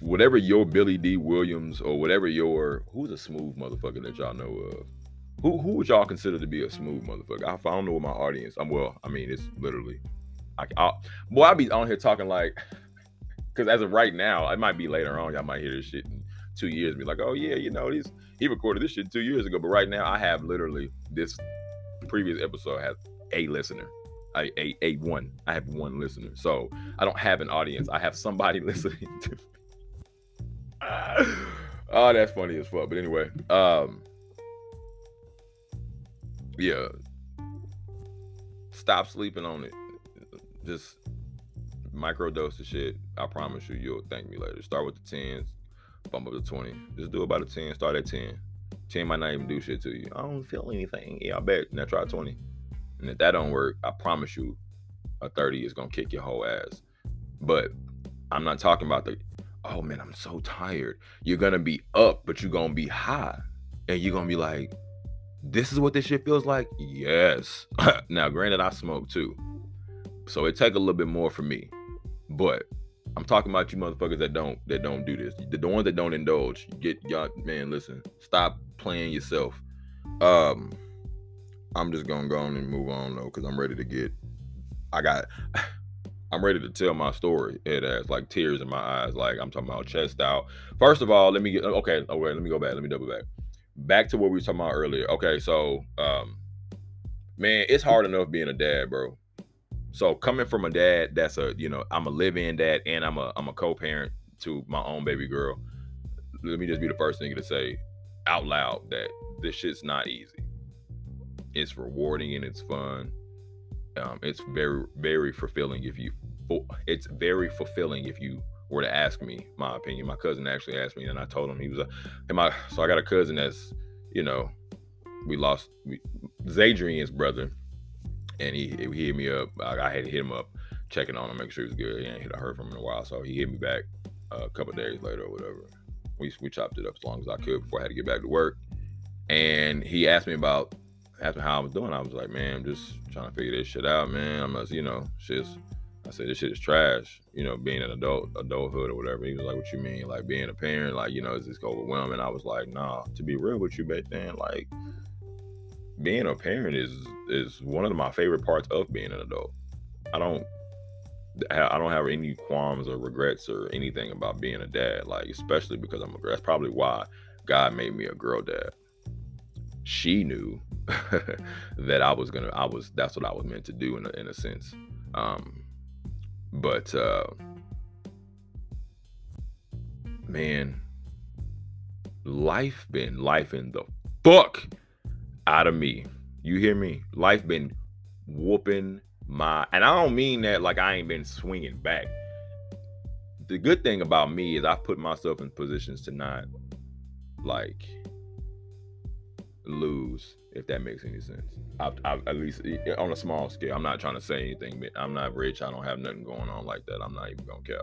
whatever your Billy Dee Williams or whatever your who's a smooth motherfucker that y'all know of. Who who would y'all consider to be a smooth motherfucker? I, I don't know what my audience. I'm well. I mean, it's literally. I, I boy, I'll be on here talking like, because as of right now, it might be later on. Y'all might hear this shit in two years. Be like, oh yeah, you know, these he recorded this shit two years ago. But right now, I have literally this previous episode has a listener. I a, a one. I have one listener. So I don't have an audience. I have somebody listening to me. oh, that's funny as fuck. But anyway, um yeah. Stop sleeping on it. Just micro dose of shit. I promise you, you'll thank me later. Start with the tens, bump up to 20. Just do about a 10. Start at 10. 10 might not even do shit to you. I don't feel anything. Yeah, I bet. Now try 20. And if that don't work, I promise you a 30 is gonna kick your whole ass. But I'm not talking about the oh man, I'm so tired. You're gonna be up, but you're gonna be high. And you're gonna be like, this is what this shit feels like? Yes. now, granted, I smoke too. So it take a little bit more for me. But I'm talking about you motherfuckers that don't that don't do this. The, the ones that don't indulge. Get y'all man, listen. Stop playing yourself. Um I'm just gonna go on and move on though, because I'm ready to get I got I'm ready to tell my story. It has like tears in my eyes. Like I'm talking about chest out. First of all, let me get okay. Okay, let me go back. Let me double back. Back to what we were talking about earlier. Okay, so um, man, it's hard enough being a dad, bro. So coming from a dad that's a you know I'm a live-in dad and I'm a I'm a co-parent to my own baby girl. Let me just be the first thing to say out loud that this shit's not easy. It's rewarding and it's fun. Um, it's very very fulfilling if you it's very fulfilling if you were to ask me my opinion. My cousin actually asked me and I told him he was a and my so I got a cousin that's you know we lost we, Zadrian's brother and he he hit me up. I, I, had to hit him up, checking on him, make sure he was good. He ain't heard from him in a while, so he hit me back uh, a couple days later or whatever. We we chopped it up as long as I could before I had to get back to work. And he asked me about asked me how I was doing. I was like, man, I'm just trying to figure this shit out, man. I'm just, you know, shit's I said this shit is trash, you know, being an adult adulthood or whatever. He was like, What you mean? Like being a parent, like, you know, is this overwhelming? I was like, nah, to be real with you, back then, like being a parent is is one of my favorite parts of being an adult. I don't I don't have any qualms or regrets or anything about being a dad, like especially because I'm a girl. That's probably why God made me a girl dad. She knew that I was gonna, I was, that's what I was meant to do in a, in a sense. Um, but uh, man, life been life in the fuck out of me. You hear me? Life been whooping my, and I don't mean that like I ain't been swinging back. The good thing about me is I've put myself in positions to not like lose, if that makes any sense. I've, I've, at least eh, eh, on a small scale. I'm not trying to say anything. But I'm not rich. I don't have nothing going on like that. I'm not even gonna care.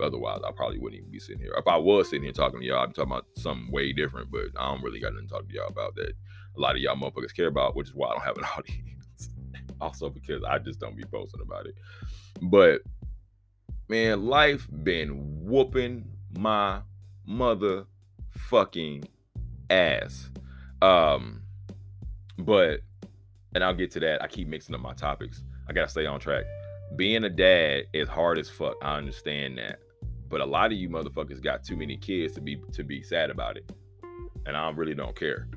Otherwise, I probably wouldn't even be sitting here. If I was sitting here talking to y'all, I'd be talking about something way different. But I don't really got nothing to talk to y'all about that a lot of y'all motherfuckers care about, which is why I don't have an audience. also because I just don't be posting about it. But man, life been whooping my motherfucking ass. Um, but and I'll get to that. I keep mixing up my topics. I gotta stay on track. Being a dad is hard as fuck. I understand that. But a lot of you motherfuckers got too many kids to be to be sad about it. And I really don't care.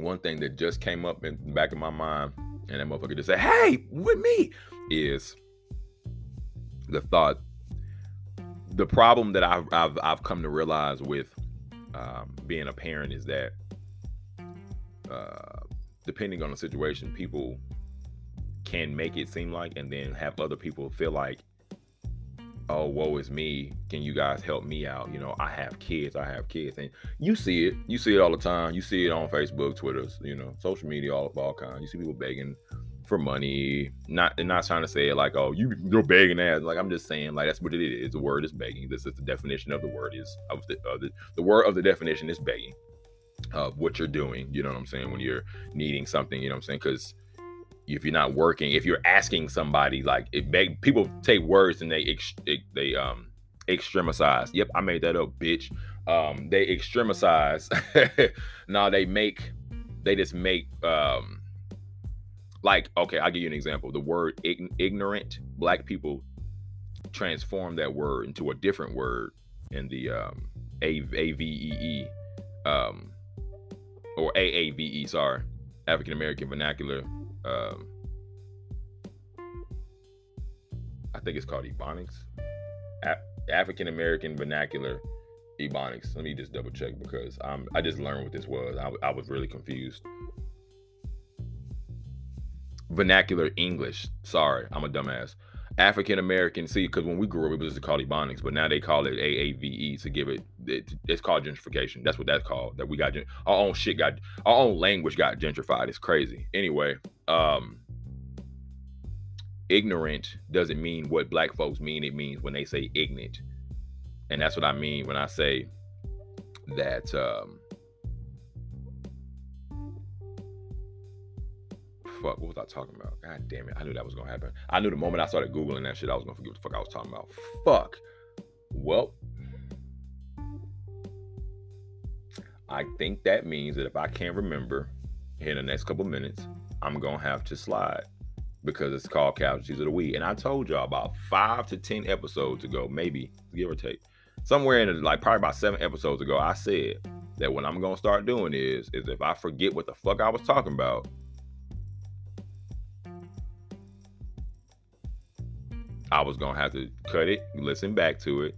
One thing that just came up in the back of my mind, and that motherfucker just said, Hey, with me, is the thought the problem that I've I've, I've come to realize with um, being a parent is that uh, depending on the situation, people can make it seem like, and then have other people feel like, oh, woe is me. Can you guys help me out? You know, I have kids. I have kids, and you see it. You see it all the time. You see it on Facebook, Twitter, you know, social media, all of all kinds. You see people begging for money. Not and not trying to say it like, oh, you you're begging ass. Like I'm just saying, like that's what it is. The word is begging. This is the definition of the word is of the uh, the, the word of the definition is begging of what you're doing. You know what I'm saying? When you're needing something, you know what I'm saying? Because if you're not working, if you're asking somebody, like it beg people take words and they ex, they um extremicize. Yep, I made that up, bitch. Um, they extremicize. now they make they just make um like okay i'll give you an example the word ig- ignorant black people transform that word into a different word in the um a a v e e um or a a v e sorry african american vernacular um i think it's called ebonics african american vernacular ebonics let me just double check because i'm i just learned what this was I, I was really confused vernacular English. Sorry, I'm a dumbass. African American, see, because when we grew up, it was just called Ebonics, but now they call it AAVE to give it, it, It's called gentrification. That's what that's called. That we got our own shit got our own language got gentrified. It's crazy. Anyway, um, ignorant doesn't mean what black folks mean. It means when they say ignorant, and that's what I mean when I say that um, fuck, what was I talking about? God damn it. I knew that was gonna happen. I knew the moment I started Googling that shit, I was gonna forget what the fuck I was talking about. Fuck. Well, I think that means that if I can't remember in the next couple minutes, I'm gonna have to slide because it's called Casualties of the Week. And I told y'all about five to ten episodes ago, maybe give or take, somewhere in the, like probably about seven episodes ago, I said that what I'm gonna start doing is is if I forget what the fuck I was talking about, I was gonna have to cut it, listen back to it,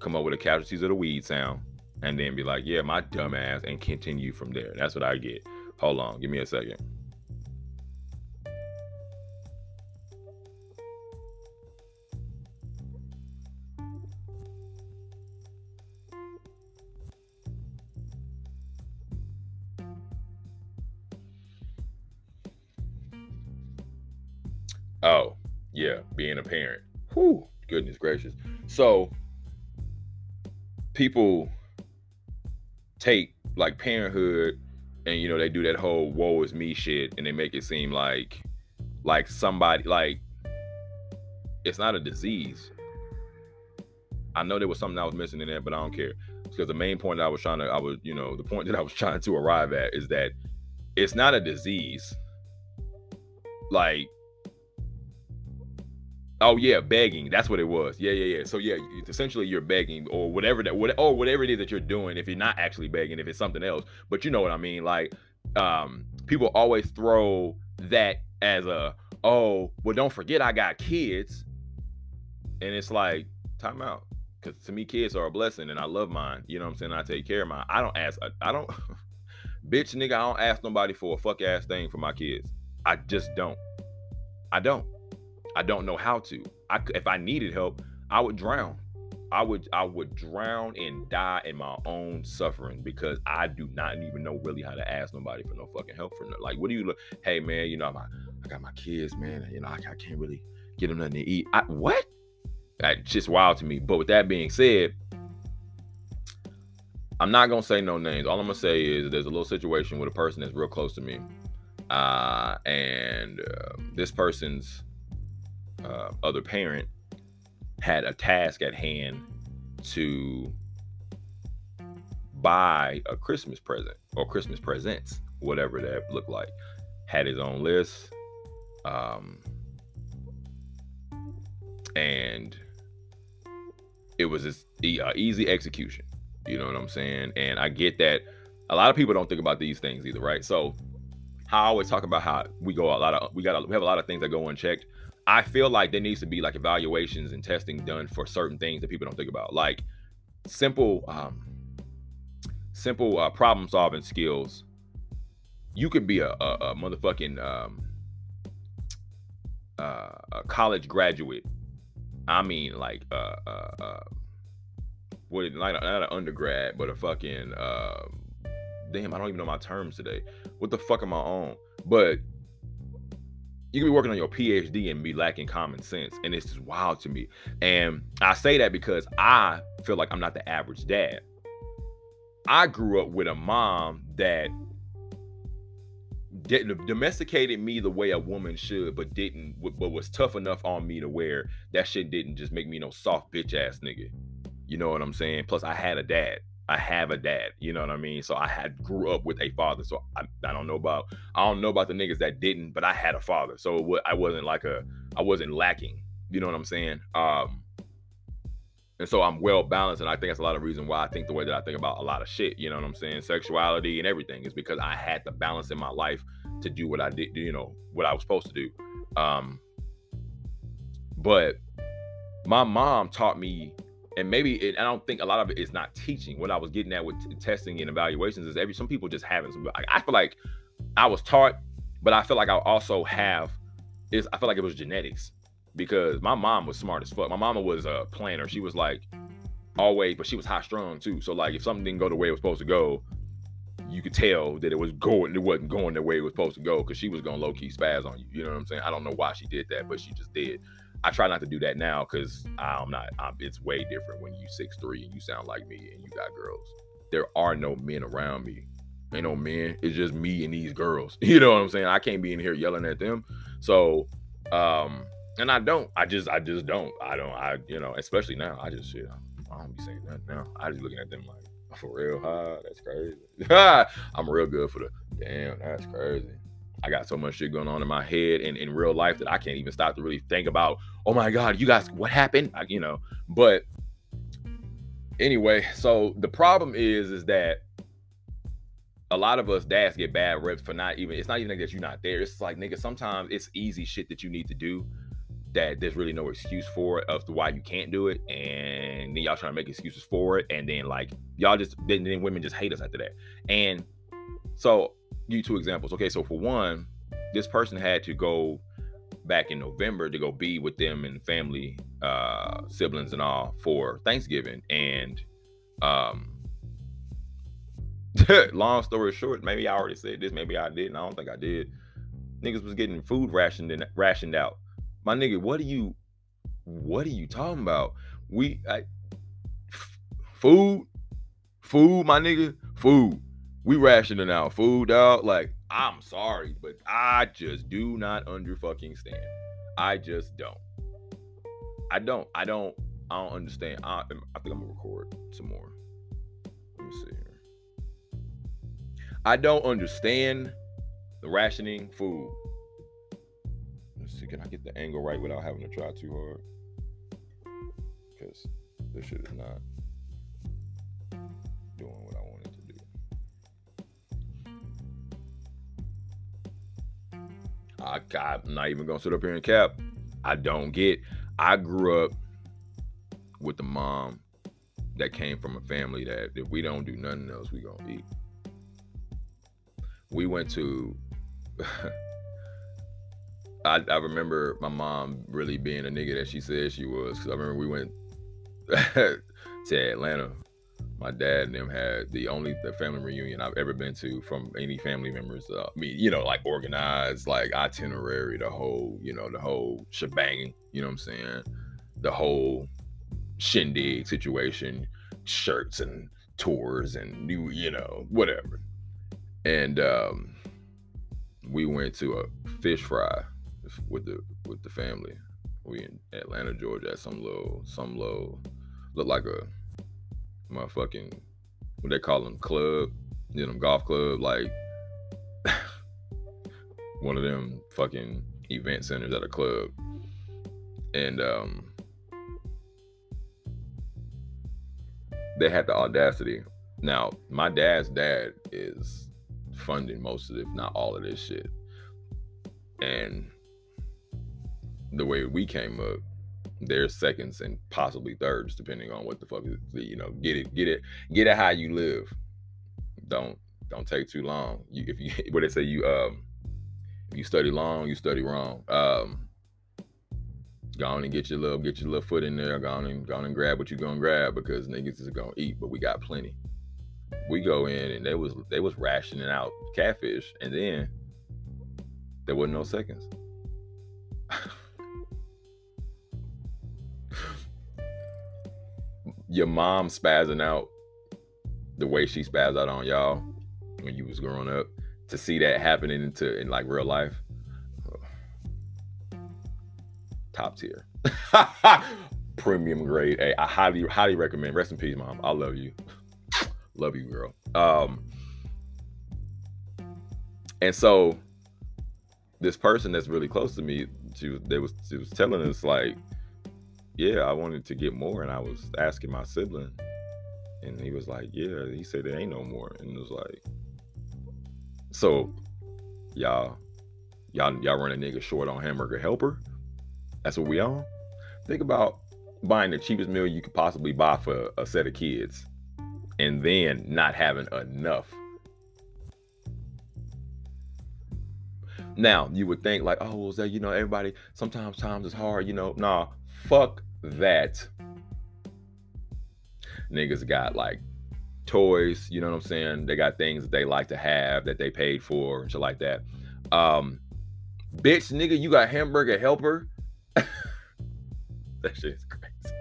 come up with a casualties of the weed sound, and then be like, yeah, my dumb ass, and continue from there. That's what I get. Hold on, give me a second. People take like parenthood and you know they do that whole woe is me shit and they make it seem like like somebody like it's not a disease. I know there was something I was missing in there, but I don't care. Because the main point I was trying to I was, you know, the point that I was trying to arrive at is that it's not a disease. Like Oh yeah, begging. That's what it was. Yeah, yeah, yeah. So yeah, essentially you're begging or whatever that what or whatever it is that you're doing if you're not actually begging, if it's something else. But you know what I mean? Like um people always throw that as a oh, well don't forget I got kids. And it's like time out. Cause to me kids are a blessing and I love mine. You know what I'm saying? I take care of mine. I don't ask I, I don't bitch nigga, I don't ask nobody for a fuck ass thing for my kids. I just don't. I don't. I don't know how to. I if I needed help, I would drown. I would I would drown and die in my own suffering because I do not even know really how to ask nobody for no fucking help for no. Like, what do you look? Hey man, you know my I got my kids, man. You know I, I can't really get them nothing to eat. I, what? That's just wild to me. But with that being said, I'm not gonna say no names. All I'm gonna say is there's a little situation with a person that's real close to me, uh, and uh, this person's uh, other parent had a task at hand to buy a Christmas present or Christmas presents, whatever that looked like. Had his own list, um, and it was this uh, easy execution. You know what I'm saying? And I get that a lot of people don't think about these things either, right? So I always talk about how we go a lot of we got a, we have a lot of things that go unchecked. I feel like there needs to be like evaluations and testing done for certain things that people don't think about, like simple, um, simple uh, problem solving skills. You could be a, a, a motherfucking um, uh, a college graduate. I mean, like uh, uh, uh what not, not an undergrad, but a fucking uh, damn, I don't even know my terms today. What the fuck am I on? But you can be working on your PhD and be lacking common sense, and it's just wild to me. And I say that because I feel like I'm not the average dad. I grew up with a mom that didn't domesticated me the way a woman should, but didn't, but was tough enough on me to where that shit didn't just make me no soft bitch ass nigga. You know what I'm saying? Plus, I had a dad. I have a dad. You know what I mean? So I had grew up with a father. So I, I don't know about I don't know about the niggas that didn't, but I had a father. So I wasn't like a I wasn't lacking. You know what I'm saying? Um, and so I'm well balanced, and I think that's a lot of reason why I think the way that I think about a lot of shit. You know what I'm saying? Sexuality and everything is because I had the balance in my life to do what I did. You know what I was supposed to do. Um, but my mom taught me and maybe it, I don't think a lot of it is not teaching. What I was getting at with t- testing and evaluations is every some people just haven't. So I, I, feel like I was taught, but I feel like I also have is I feel like it was genetics because my mom was smart as fuck. My mama was a planner. She was like always, but she was high strung too. So like if something didn't go the way it was supposed to go, you could tell that it was going, it wasn't going the way it was supposed to go because she was gonna low key spaz on you. You know what I'm saying? I don't know why she did that, but she just did. I try not to do that now because I'm not. I'm, it's way different when you six three and you sound like me and you got girls. There are no men around me. Ain't no men. It's just me and these girls. You know what I'm saying? I can't be in here yelling at them. So, um, and I don't. I just, I just don't. I don't. I, you know, especially now. I just shit. I don't be saying that now. I just looking at them like, for real, huh? That's crazy. I'm real good for the. Damn, that's crazy. I got so much shit going on in my head and in real life that I can't even stop to really think about, oh my God, you guys, what happened? I, you know, but anyway, so the problem is, is that a lot of us dads get bad reps for not even, it's not even like that you're not there. It's like, nigga, sometimes it's easy shit that you need to do that there's really no excuse for it of why you can't do it. And then y'all trying to make excuses for it. And then like y'all just, then, then women just hate us after that. And so you two examples. Okay, so for one, this person had to go back in November to go be with them and family, uh, siblings and all for Thanksgiving. And um long story short, maybe I already said this, maybe I didn't. I don't think I did. Niggas was getting food rationed and rationed out. My nigga, what are you what are you talking about? We I, f- food, food, my nigga, food we rationing out food, dog. Like, I'm sorry, but I just do not under fucking stand. I just don't. I don't. I don't. I don't understand. I, I think I'm gonna record some more. Let me see here. I don't understand the rationing food. Let's see. Can I get the angle right without having to try too hard? Because this shit is not doing what I want. I, I'm not even gonna sit up here and cap. I don't get. I grew up with the mom that came from a family that if we don't do nothing else, we gonna eat. We went to. I, I remember my mom really being a nigga that she said she was. Cause I remember we went to Atlanta my dad and them had the only the family reunion I've ever been to from any family members. Uh, I mean, you know, like organized, like itinerary, the whole, you know, the whole shebang. You know what I'm saying? The whole shindig situation, shirts and tours and new, you know, whatever. And um, we went to a fish fry with the with the family. We in Atlanta, Georgia, at some little some little look like a motherfucking what they call them club, you know, golf club, like one of them fucking event centers at a club. And um they had the audacity. Now, my dad's dad is funding most of if not all of this shit. And the way we came up, they're seconds and possibly thirds, depending on what the fuck is, you know, get it, get it, get it how you live. Don't don't take too long. You if you what they say you um if you study long, you study wrong. Um go on and get your little get your little foot in there, go on and go on and grab what you're gonna grab because niggas is gonna eat, but we got plenty. We go in and they was they was rationing out catfish and then there wasn't no seconds. your mom spazzing out the way she spazzed out on y'all when you was growing up to see that happening into in like real life? Top tier. Premium grade hey i highly highly recommend rest in peace mom. I love you. Love you girl. Um and so this person that's really close to me she they was she was telling us like yeah, I wanted to get more, and I was asking my sibling, and he was like, yeah, he said there ain't no more, and it was like, so y'all, y'all, y'all run a nigga short on hamburger helper. That's what we on. Think about buying the cheapest meal you could possibly buy for a set of kids, and then not having enough. Now you would think like, oh, is that you know everybody? Sometimes times is hard, you know. Nah, fuck that. Niggas got like toys, you know what I'm saying? They got things that they like to have that they paid for and shit like that. Um, bitch, nigga, you got hamburger helper. that shit is crazy.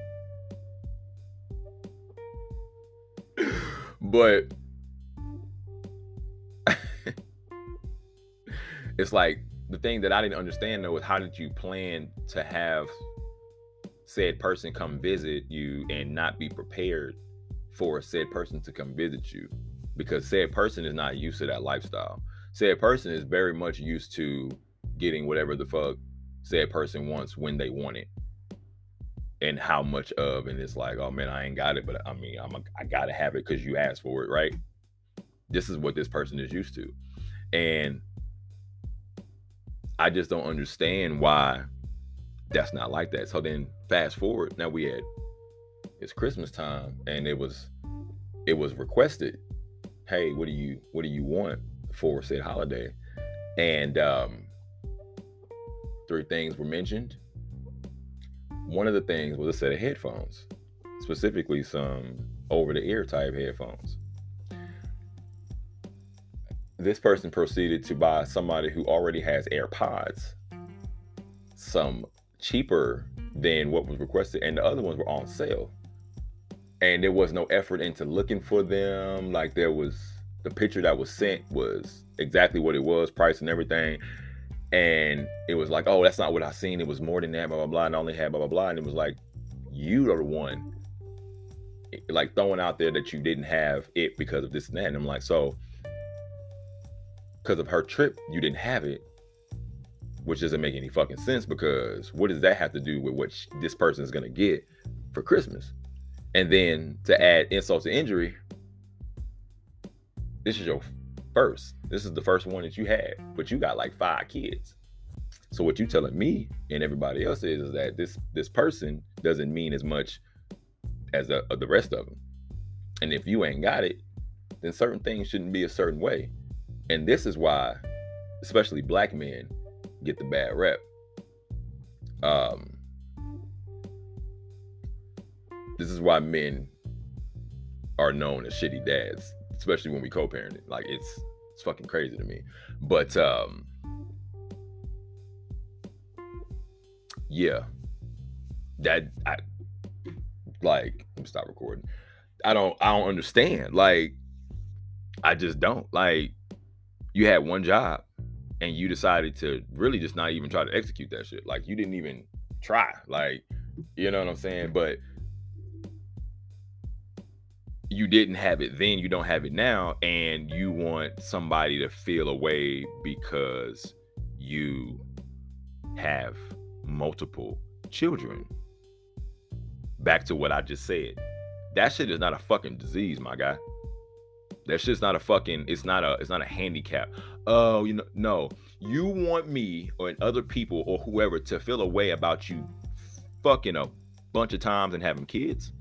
but it's like the thing that I didn't understand though is how did you plan to have said person come visit you and not be prepared for said person to come visit you because said person is not used to that lifestyle. Said person is very much used to getting whatever the fuck said person wants when they want it and how much of and it's like oh man i ain't got it but i mean i'm a, i gotta have it because you asked for it right this is what this person is used to and i just don't understand why that's not like that. So then fast forward now we had it's christmas time and it was it was requested hey what do you what do you want for said holiday? And um three things were mentioned. One of the things was a set of headphones specifically some over the ear type headphones. This person proceeded to buy somebody who already has airpods some cheaper than what was requested, and the other ones were on sale. And there was no effort into looking for them. Like there was the picture that was sent was exactly what it was, price and everything. And it was like, oh, that's not what I seen. It was more than that, blah blah blah. And I only had blah blah blah. And it was like, you are the one like throwing out there that you didn't have it because of this and that. And I'm like, so because of her trip, you didn't have it which doesn't make any fucking sense because what does that have to do with what sh- this person is going to get for Christmas? And then to add insult to injury, this is your first. This is the first one that you had, but you got like five kids. So what you telling me and everybody else is, is that this this person doesn't mean as much as the, the rest of them. And if you ain't got it, then certain things shouldn't be a certain way. And this is why, especially black men, get the bad rep. Um, this is why men are known as shitty dads, especially when we co-parent. Like it's it's fucking crazy to me. But um yeah. That I like let me stop recording. I don't I don't understand. Like I just don't. Like you had one job and you decided to really just not even try to execute that shit. Like you didn't even try. Like you know what I'm saying? But you didn't have it then, you don't have it now, and you want somebody to feel away because you have multiple children. Back to what I just said. That shit is not a fucking disease, my guy. That shit's not a fucking, it's not a, it's not a handicap. Oh, you know, no. You want me or other people or whoever to feel a way about you fucking a bunch of times and having kids.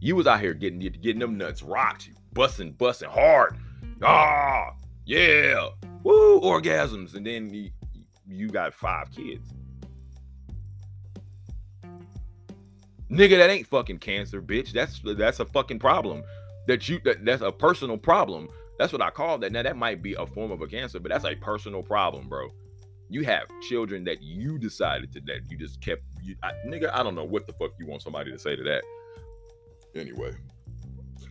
You was out here getting getting them nuts rocked, busting, busting hard. Ah, yeah, woo, orgasms, and then you, you got five kids. Nigga, that ain't fucking cancer, bitch. That's that's a fucking problem. That you that, that's a personal problem. That's what I call that. Now that might be a form of a cancer, but that's a personal problem, bro. You have children that you decided to that you just kept. You, I, nigga, I don't know what the fuck you want somebody to say to that. Anyway,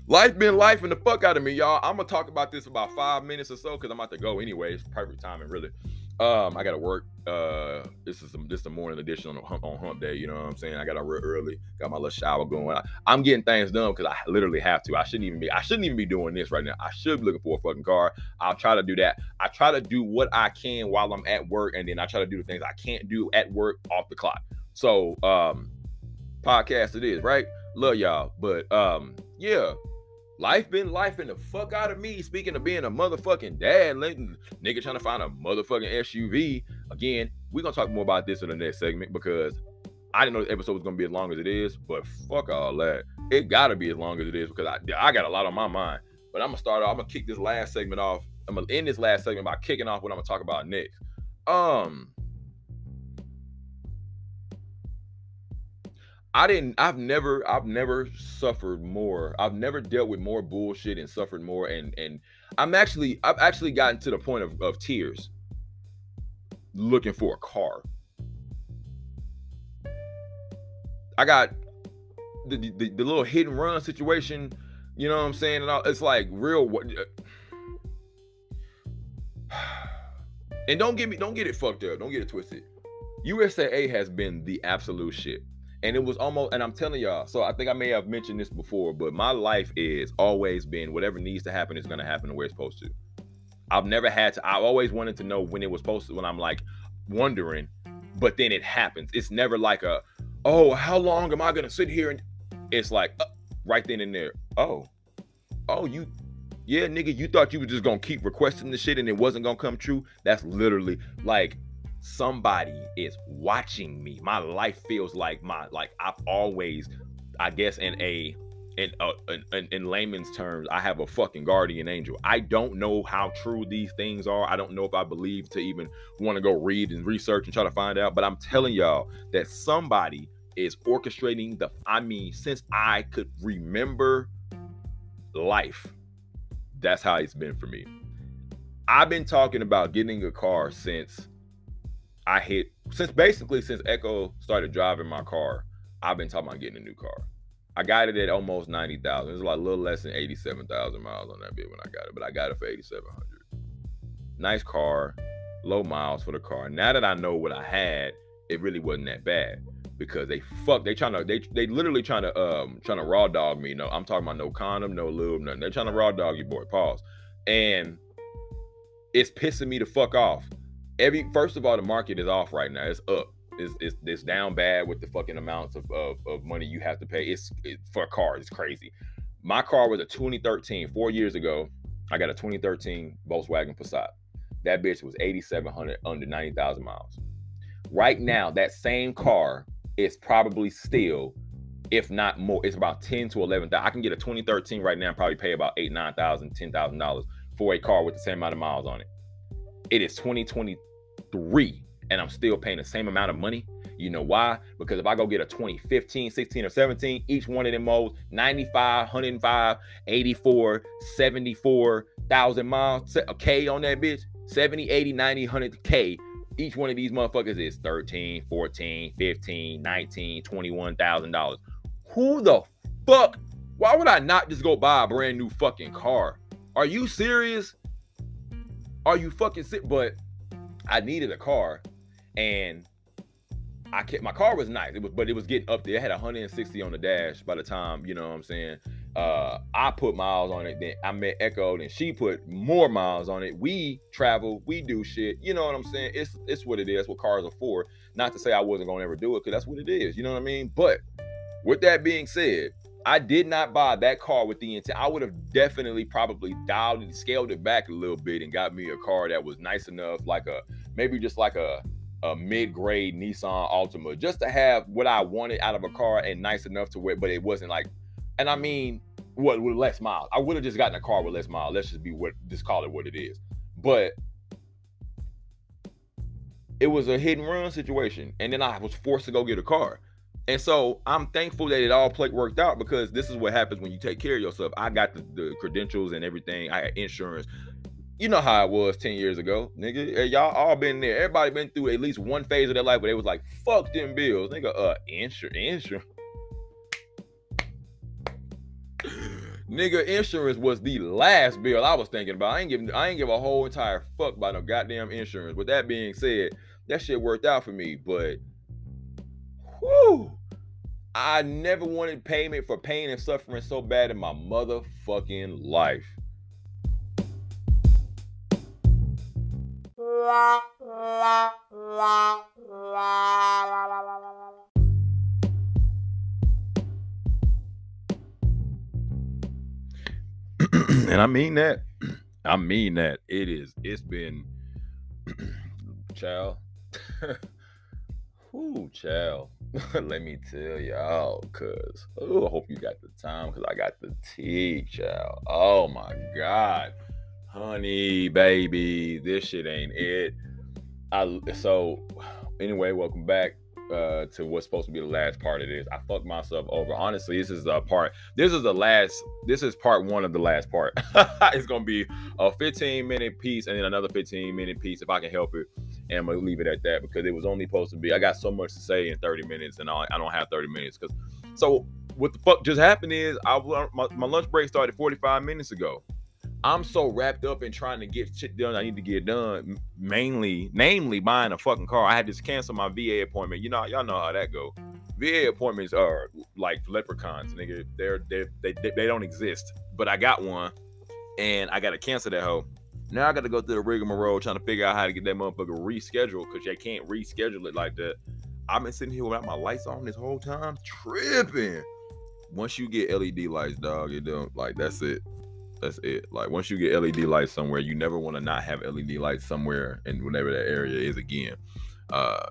life been life and the fuck out of me, y'all. I'm gonna talk about this about five minutes or so because I'm about to go anyway. It's perfect timing, really. Um, I gotta work. Uh, this is some, this is the morning edition on hump on hump day. You know what I'm saying? I got up real early, got my little shower going. I, am getting things done because I literally have to. I shouldn't even be. I shouldn't even be doing this right now. I should be looking for a fucking car. I'll try to do that. I try to do what I can while I'm at work, and then I try to do the things I can't do at work off the clock. So, um, podcast it is, right? Love y'all, but um, yeah, Life been life in the fuck out of me. Speaking of being a motherfucking dad, nigga trying to find a motherfucking SUV. Again, we're gonna talk more about this in the next segment because I didn't know the episode was gonna be as long as it is, but fuck all that. It gotta be as long as it is because I, I got a lot on my mind. But I'm gonna start off, I'm gonna kick this last segment off. I'm gonna end this last segment by kicking off what I'm gonna talk about next. Um, I didn't I've never I've never suffered more. I've never dealt with more bullshit and suffered more and and I'm actually I've actually gotten to the point of, of tears looking for a car. I got the, the, the little hit and run situation, you know what I'm saying? And all, it's like real and don't get me don't get it fucked up. Don't get it twisted. USAA has been the absolute shit and it was almost and i'm telling y'all so i think i may have mentioned this before but my life is always been whatever needs to happen is going to happen the way it's supposed to. I've never had to i've always wanted to know when it was supposed to when i'm like wondering but then it happens. It's never like a oh how long am i going to sit here and it's like uh, right then and there oh oh you yeah nigga you thought you were just gonna keep requesting the shit and it wasn't gonna come true? That's literally like somebody is watching me. My life feels like my like I've always, I guess, in a in, uh, in, in layman's terms, I have a fucking guardian angel. I don't know how true these things are. I don't know if I believe to even want to go read and research and try to find out. But I'm telling y'all that somebody is orchestrating the. I mean, since I could remember life, that's how it's been for me. I've been talking about getting a car since I hit since basically since Echo started driving my car, I've been talking about getting a new car. I got it at almost ninety thousand. It's like a little less than eighty-seven thousand miles on that bit when I got it, but I got it for eighty-seven hundred. Nice car, low miles for the car. Now that I know what I had, it really wasn't that bad because they fuck they trying to they they literally trying to um trying to raw dog me. No, I'm talking about no condom, no lube, nothing. They're trying to raw dog you, boy. Pause. And it's pissing me the fuck off every first of all, the market is off right now. It's up. It's, it's, it's down bad with the fucking amounts of, of, of money you have to pay. It's it, for a car. It's crazy. My car was a 2013. Four years ago, I got a 2013 Volkswagen Passat. That bitch was 8,700 under 90,000 miles. Right now, that same car is probably still, if not more, it's about 10 to 11. I can get a 2013 right now and probably pay about eight, nine thousand, ten thousand dollars for a car with the same amount of miles on it. It is 2023 and I'm still paying the same amount of money. You know why? Because if I go get a 2015, 16, or 17, each one of them modes 95, 105, 84, 74,000 miles, a K on that bitch, 70, 80, 90, 100K. Each one of these motherfuckers is 13, 14, 15, 19, 21,000 dollars. Who the fuck Why would I not just go buy a brand new fucking car? Are you serious? Are you fucking sick? But I needed a car, and I kept my car was nice. It was, but it was getting up there. It had 160 on the dash by the time you know what I'm saying. Uh, I put miles on it. Then I met Echo, and she put more miles on it. We travel, we do shit. You know what I'm saying? It's it's what it is. What cars are for. Not to say I wasn't gonna ever do it, because that's what it is. You know what I mean? But with that being said, I did not buy that car with the intent. I would have definitely probably dialed and scaled it back a little bit and got me a car that was nice enough, like a maybe just like a a mid-grade Nissan Altima, just to have what I wanted out of a car and nice enough to wear, but it wasn't like, and I mean, what with less miles. I would have just gotten a car with less miles. Let's just be what just call it what it is. But it was a hit and run situation, and then I was forced to go get a car. And so I'm thankful that it all played worked out because this is what happens when you take care of yourself. I got the, the credentials and everything. I had insurance. You know how it was 10 years ago, nigga. Y'all all been there. Everybody been through at least one phase of their life where they was like, fuck them bills. Nigga, uh, insurance, insurance. nigga, insurance was the last bill I was thinking about. I ain't giving I ain't give a whole entire fuck about no goddamn insurance. With that being said, that shit worked out for me, but whew, I never wanted payment for pain and suffering so bad in my motherfucking life. and I mean that. I mean that. It is. It's been, child. Whoo, child. Let me tell y'all, cause oh, I hope you got the time, cause I got the tea, child. Oh my god, honey, baby, this shit ain't it. I so anyway, welcome back uh to what's supposed to be the last part of this. I fucked myself over. Honestly, this is a part. This is the last. This is part one of the last part. it's gonna be a 15 minute piece and then another 15 minute piece if I can help it. And I'm gonna leave it at that because it was only supposed to be. I got so much to say in 30 minutes, and I, I don't have 30 minutes because. So what the fuck just happened is I my, my lunch break started 45 minutes ago. I'm so wrapped up in trying to get shit done I need to get done, mainly, namely buying a fucking car. I had to cancel my VA appointment. You know, y'all know how that go. VA appointments are like leprechauns, nigga. They're, they're they they don't exist. But I got one, and I got to cancel that hoe. Now I got to go through the rigmarole trying to figure out how to get that motherfucker rescheduled because they can't reschedule it like that. I've been sitting here without my lights on this whole time, tripping. Once you get LED lights, dog, it don't like that's it. That's it. Like once you get LED lights somewhere, you never want to not have LED lights somewhere and whatever that area is again. Uh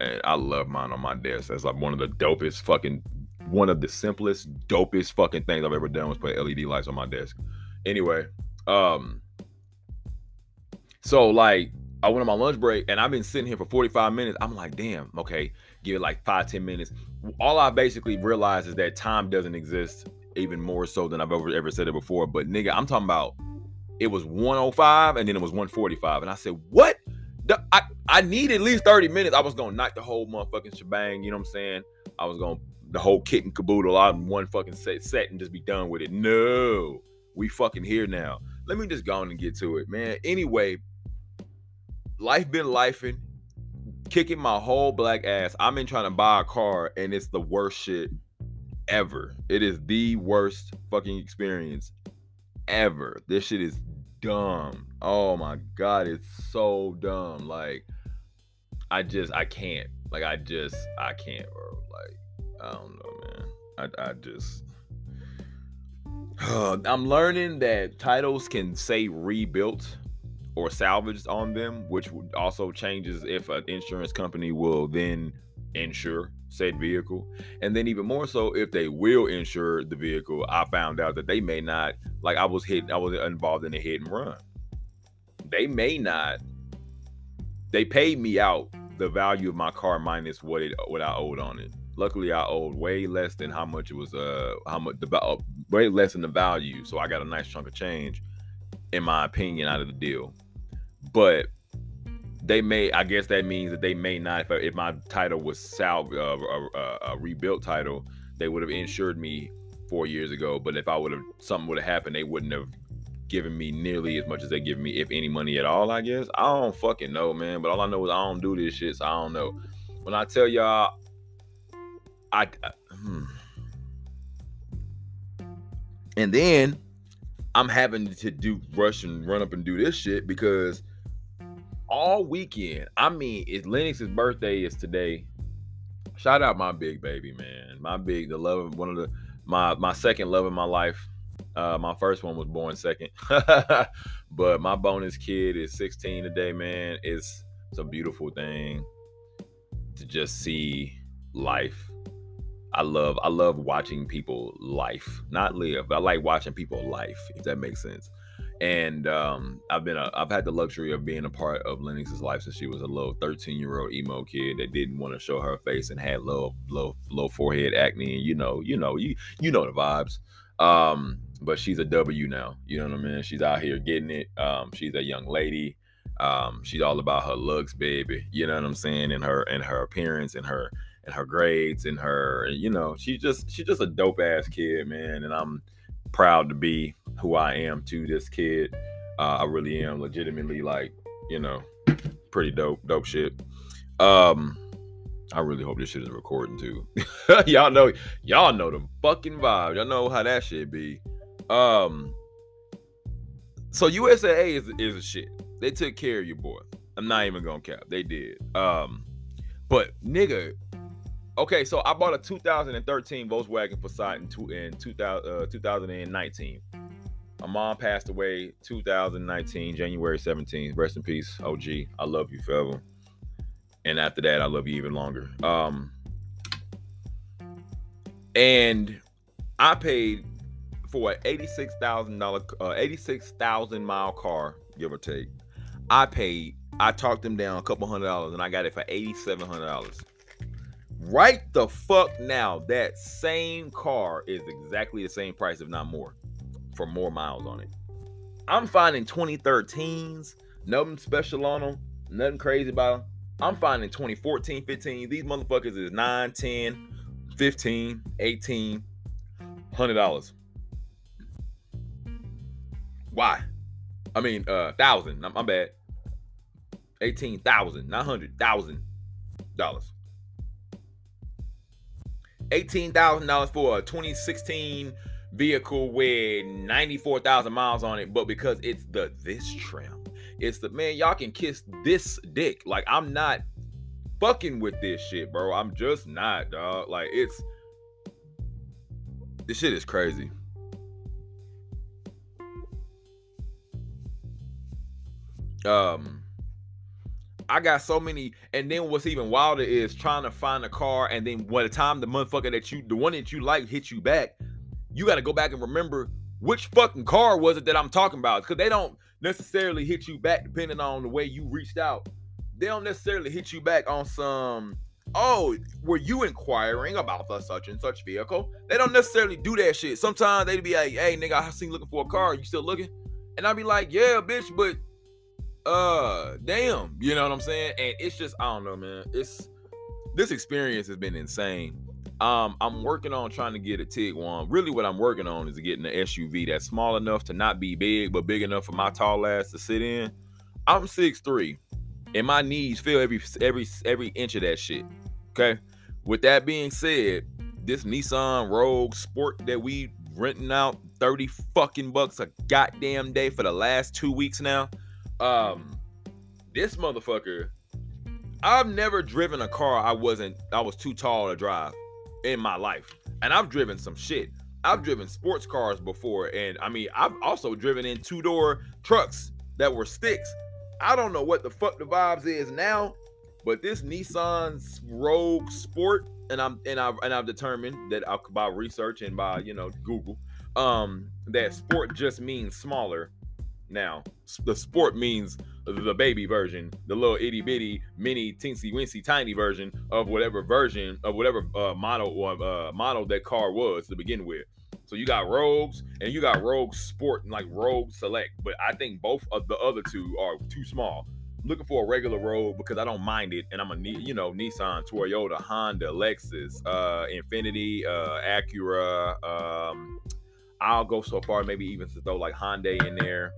and I love mine on my desk. That's like one of the dopest fucking one of the simplest, dopest fucking things I've ever done was put LED lights on my desk. Anyway, um so like I went on my lunch break and I've been sitting here for 45 minutes. I'm like, damn, okay, give it like five, 10 minutes. All I basically realized is that time doesn't exist even more so than I've ever ever said it before. But nigga, I'm talking about it was 105 and then it was 145. And I said, what? The, I, I need at least 30 minutes. I was gonna knock the whole motherfucking shebang, you know what I'm saying? I was gonna the whole kit and caboodle out in one fucking set set and just be done with it. No, we fucking here now. Let me just go on and get to it, man. Anyway, life been lifing, kicking my whole black ass. I've been trying to buy a car and it's the worst shit ever. It is the worst fucking experience ever. This shit is dumb. Oh my god, it's so dumb. Like I just I can't. Like I just I can't, bro. Like I don't know, man. I I just I'm learning that titles can say rebuilt or salvaged on them, which also changes if an insurance company will then insure said vehicle. And then even more so, if they will insure the vehicle, I found out that they may not, like I was hit, I was involved in a hit and run. They may not, they paid me out the value of my car minus what it what I owed on it. Luckily, I owed way less than how much it was. Uh, how much the uh, way less than the value. So I got a nice chunk of change, in my opinion, out of the deal. But they may i guess that means that they may not if, if my title was sal uh, a, a, a, rebuilt title they would have insured me four years ago. But if I would have something would have happened, they wouldn't have given me nearly as much as they give me, if any money at all. I guess I don't fucking know, man. But all I know is I don't do this shit, so I don't know. When I tell y'all, I. I hmm. And then I'm having to do rush and run up and do this shit because all weekend, I mean, it's Lennox's birthday is today. Shout out my big baby, man. My big, the love of one of the my my second love in my life. Uh, my first one was born second, but my bonus kid is 16 today, man. It's it's a beautiful thing to just see life I love I love watching people life, not live. I like watching people life, if that makes sense. And um, I've been a, I've had the luxury of being a part of Lennox's life since she was a little 13 year old emo kid that didn't want to show her face and had low low low forehead acne. And you know, you know, you you know the vibes. Um, but she's a W now. You know what I mean? She's out here getting it. Um, she's a young lady. Um, she's all about her looks, baby. You know what I'm saying? And her and her appearance and her and her grades and her, you know, she's just she's just a dope ass kid, man. And I'm proud to be who I am to this kid. Uh, I really am legitimately like, you know, pretty dope, dope shit. Um, I really hope this shit is recording too. y'all know, y'all know the fucking vibe. Y'all know how that shit be. Um, so USAA is is a shit. They took care of your boy. I'm not even gonna cap. They did. Um, but nigga, Okay, so I bought a 2013 Volkswagen Passat in, in 2000, uh, 2019. My mom passed away 2019, January 17th. Rest in peace, OG. I love you forever. And after that, I love you even longer. Um, and I paid for an eighty-six thousand dollar, uh, eighty-six thousand mile car, give or take. I paid. I talked them down a couple hundred dollars, and I got it for eighty-seven hundred dollars. Right the fuck now, that same car is exactly the same price, if not more, for more miles on it. I'm finding 2013s, nothing special on them, nothing crazy about them. I'm finding 2014, 15. These motherfuckers is 9, 10, 15, 18, $100. Why? I mean, uh, thousand. I'm, I'm bad. Eighteen thousand, not dollars. $18,000 for a 2016 vehicle with 94,000 miles on it, but because it's the this trim, it's the man, y'all can kiss this dick. Like, I'm not fucking with this shit, bro. I'm just not, dog. Like, it's this shit is crazy. Um, I got so many, and then what's even wilder is trying to find a car, and then by the time the motherfucker that you, the one that you like, hits you back, you got to go back and remember which fucking car was it that I'm talking about, because they don't necessarily hit you back depending on the way you reached out. They don't necessarily hit you back on some. Oh, were you inquiring about the such and such vehicle? They don't necessarily do that shit. Sometimes they'd be like, "Hey, nigga, I seen looking for a car. You still looking?" And I'd be like, "Yeah, bitch, but uh damn you know what i'm saying? And it's just i don't know man. It's this experience has been insane. Um i'm working on trying to get a tiguan. Really what i'm working on is getting an suv that's small enough to not be big but big enough for my tall ass to sit in. I'm 6'3 and my knees feel every every every inch of that shit okay? With that being said this nissan rogue sport that we renting out 30 fucking bucks a goddamn day for the last two weeks now um, this motherfucker, I've never driven a car I wasn't I was too tall to drive in my life. And I've driven some shit. I've driven sports cars before and I mean, I've also driven in two-door trucks that were sticks. I don't know what the fuck the vibes is now, but this Nissan's Rogue Sport and I'm and I've and I've determined that I'll, by research and by, you know, Google um that sport just means smaller now. The sport means the baby version, the little itty bitty, mini, teensy, wincy, tiny version of whatever version of whatever uh, model or uh, model that car was to begin with. So you got Rogues and you got Rogue Sport and like Rogue Select, but I think both of the other two are too small. looking for a regular Rogue because I don't mind it, and I'm a you know Nissan, Toyota, Honda, Lexus, uh, Infiniti, uh, Acura. Um, I'll go so far, maybe even to throw like Hyundai in there.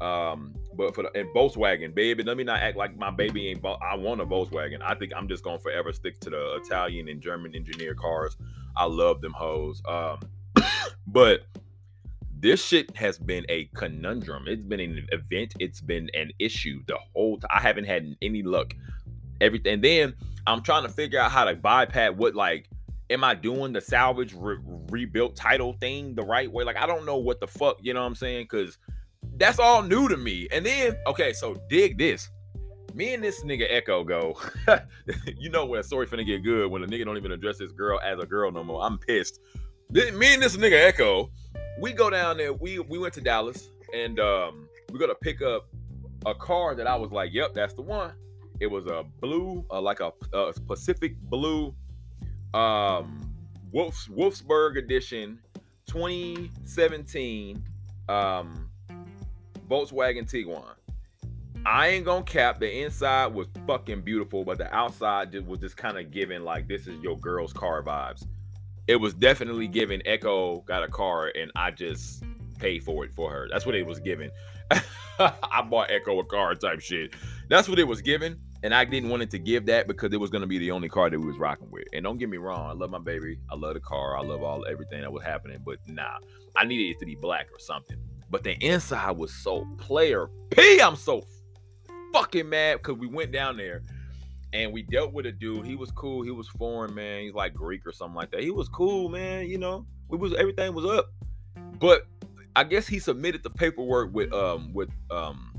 Um, but for the and Volkswagen, baby, let me not act like my baby ain't. I want a Volkswagen. I think I'm just gonna forever stick to the Italian and German engineer cars. I love them hoes. Um, but this shit has been a conundrum. It's been an event. It's been an issue the whole time. I haven't had any luck. Everything. Then I'm trying to figure out how to bypass what like. Am I doing the salvage re- rebuilt title thing the right way? Like I don't know what the fuck, you know what I'm saying? Because that's all new to me. And then, okay, so dig this. Me and this nigga Echo go. you know when a story finna get good when a nigga don't even address this girl as a girl no more. I'm pissed. Me and this nigga Echo, we go down there. We we went to Dallas and um we got to pick up a car that I was like, yep, that's the one. It was a blue, uh, like a, a, Pacific blue, um, Wolfs Wolfsburg edition, 2017, um, Volkswagen Tiguan. I ain't gonna cap. The inside was fucking beautiful, but the outside was just kind of giving like this is your girl's car vibes. It was definitely giving Echo got a car and I just paid for it for her. That's what it was giving. I bought Echo a car type shit. That's what it was giving. And I didn't want it to give that because it was gonna be the only car that we was rocking with. And don't get me wrong, I love my baby. I love the car. I love all everything that was happening. But nah, I needed it to be black or something. But the inside was so player P. I'm so fucking mad because we went down there and we dealt with a dude. He was cool. He was foreign, man. He's like Greek or something like that. He was cool, man. You know, we was everything was up. But I guess he submitted the paperwork with um with um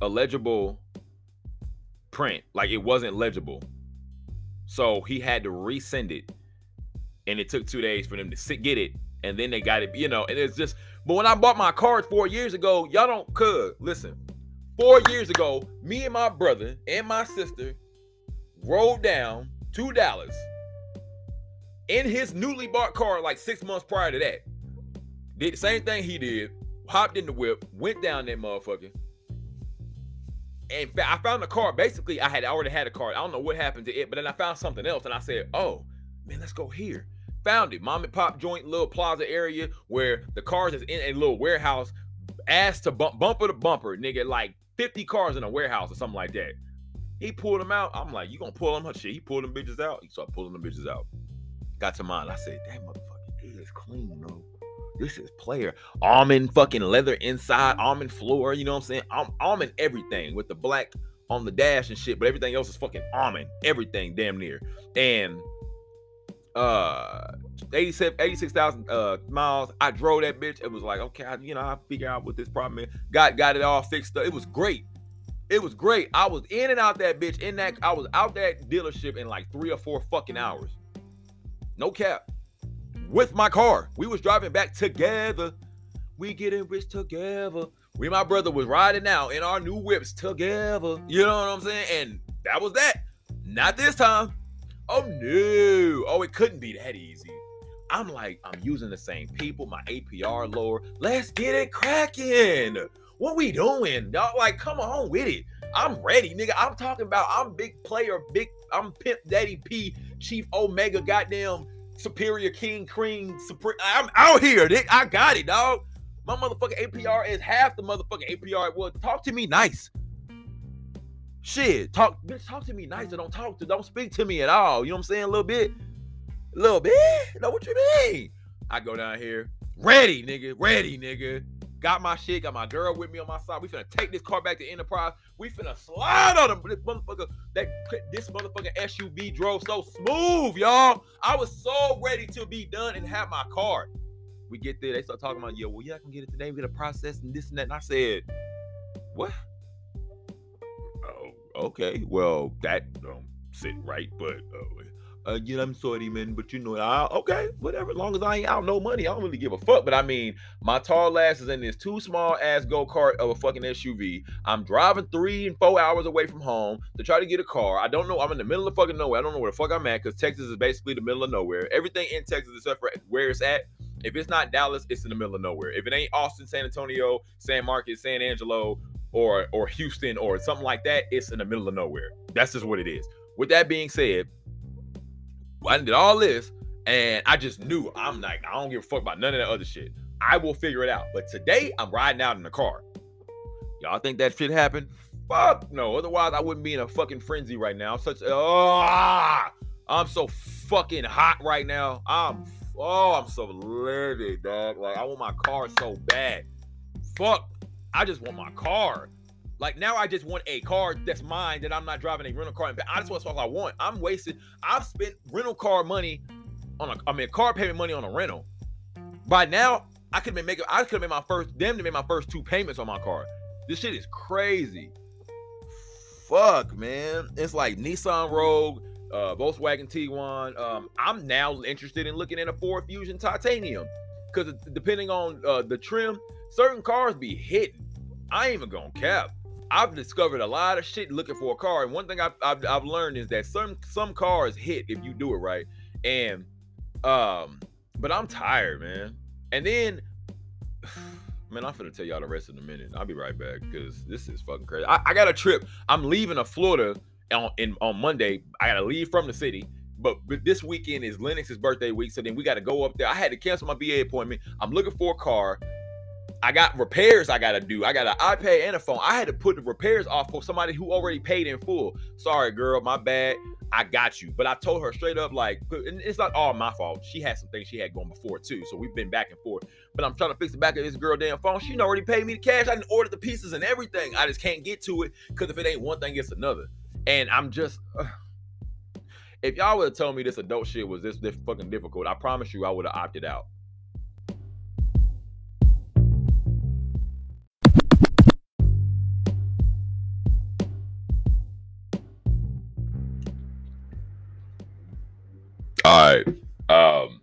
a legible print. Like it wasn't legible. So he had to resend it. And it took two days for them to sit, get it. And then they got it, you know, and it's just but when I bought my cars four years ago, y'all don't could listen. Four years ago, me and my brother and my sister rode down to Dallas in his newly bought car like six months prior to that. Did the same thing he did, hopped in the whip, went down that motherfucker. And I found the car. Basically, I had already had a car. I don't know what happened to it, but then I found something else and I said, oh, man, let's go here found it. Mom and pop joint, little plaza area where the cars is in a little warehouse, ass to bump, bumper to bumper, nigga, like 50 cars in a warehouse or something like that. He pulled them out. I'm like, you gonna pull them? Shit. He pulled them bitches out. He started pulling them bitches out. Got to mine. I said, that motherfucker this is clean, bro. This is player. Almond fucking leather inside, almond floor. You know what I'm saying? Alm- almond everything with the black on the dash and shit, but everything else is fucking almond. Everything damn near. And uh 87 86,000 uh miles. I drove that bitch. It was like, okay, I, you know, I figure out what this problem is. Got got it all fixed up. It was great. It was great. I was in and out that bitch in that I was out that dealership in like 3 or 4 fucking hours. No cap. With my car. We was driving back together. We getting rich together. We my brother was riding out in our new whips together. You know what I'm saying? And that was that. Not this time. Oh no. Oh, it couldn't be that easy. I'm like, I'm using the same people, my APR lower. Let's get it cracking. What we doing? Dog, like, come on with it. I'm ready, nigga. I'm talking about I'm big player, big, I'm Pimp Daddy P, Chief Omega, goddamn Superior King Cream, Supreme. I'm out here, nigga. I got it, dog. My motherfucking APR is half the motherfucking APR was. Talk to me nice. Shit, talk, bitch, talk to me nice. Don't talk to, don't speak to me at all. You know what I'm saying? A little bit, a little bit. Know what you mean? I go down here, ready, nigga, ready, nigga. Got my shit, got my girl with me on my side. We finna take this car back to Enterprise. We finna slide on them. This motherfucker, that this motherfucking SUV drove so smooth, y'all. I was so ready to be done and have my car. We get there, they start talking about, yo, well, yeah, I can get it today. We got a process and this and that. And I said, what? Okay, well, that don't sit right, but uh, uh, yeah, I'm sorry, man, but you know, I, okay, whatever. As long as I ain't out no money, I don't really give a fuck. But I mean, my tall ass is in this too small ass go kart of a fucking SUV. I'm driving three and four hours away from home to try to get a car. I don't know. I'm in the middle of fucking nowhere. I don't know where the fuck I'm at because Texas is basically the middle of nowhere. Everything in Texas, except for where it's at, if it's not Dallas, it's in the middle of nowhere. If it ain't Austin, San Antonio, San Marcos, San Angelo, or or Houston or something like that, it's in the middle of nowhere. That's just what it is. With that being said, I did all this and I just knew I'm like, I don't give a fuck about none of that other shit. I will figure it out. But today I'm riding out in the car. Y'all think that shit happened? Fuck no. Otherwise, I wouldn't be in a fucking frenzy right now. I'm Such oh, I'm so fucking hot right now. I'm oh, I'm so livid, dog. Like I want my car so bad. Fuck. I just want my car. Like now, I just want a car that's mine that I'm not driving a rental car. And I just want what I want. I'm wasting. I've spent rental car money on a. I mean, car payment money on a rental. By now, I could have been making. I could have made my first. Them to make my first two payments on my car. This shit is crazy. Fuck, man. It's like Nissan Rogue, uh, Volkswagen Tiguan. Um, I'm now interested in looking at a Ford Fusion Titanium because depending on uh, the trim, certain cars be hitting. I ain't even gonna cap. I've discovered a lot of shit looking for a car, and one thing I've, I've, I've learned is that some some cars hit if you do it right. And um, but I'm tired, man. And then, man, I'm gonna tell y'all the rest in a minute. I'll be right back because this is fucking crazy. I, I, got a trip. I'm leaving a Florida on in on Monday. I gotta leave from the city. But, but this weekend is Lennox's birthday week, so then we got to go up there. I had to cancel my VA appointment. I'm looking for a car. I got repairs I gotta do. I got an iPad and a phone. I had to put the repairs off for somebody who already paid in full. Sorry, girl, my bad. I got you. But I told her straight up, like, and it's not all my fault. She had some things she had going before too. So we've been back and forth. But I'm trying to fix the back of this girl damn phone. She already paid me the cash. I didn't order the pieces and everything. I just can't get to it because if it ain't one thing, it's another. And I'm just. Uh, if y'all would have told me this adult shit was this, this fucking difficult, I promise you I would have opted out. All right. Um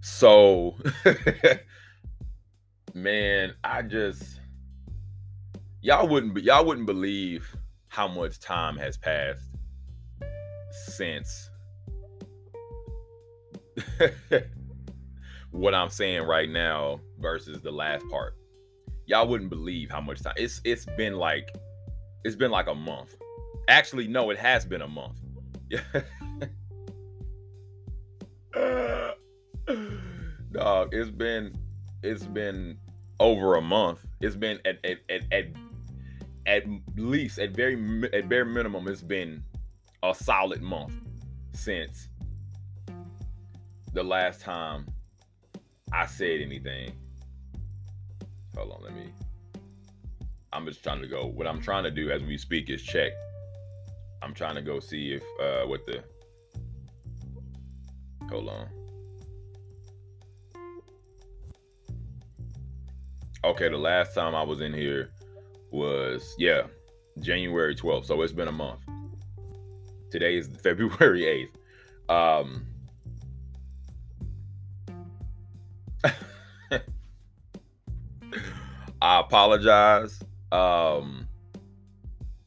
so man, I just y'all wouldn't y'all wouldn't believe how much time has passed since what I'm saying right now versus the last part. Y'all wouldn't believe how much time. It's it's been like it's been like a month. Actually, no, it has been a month. Dog, it's been it's been over a month. It's been at at, at, at at least at very at bare minimum it's been a solid month since the last time I said anything. Hold on, let me. I'm just trying to go. What I'm trying to do as we speak is check. I'm trying to go see if uh what the. Hold on. Okay, the last time I was in here was yeah, January 12th. So it's been a month. Today is February 8th. Um I apologize. Um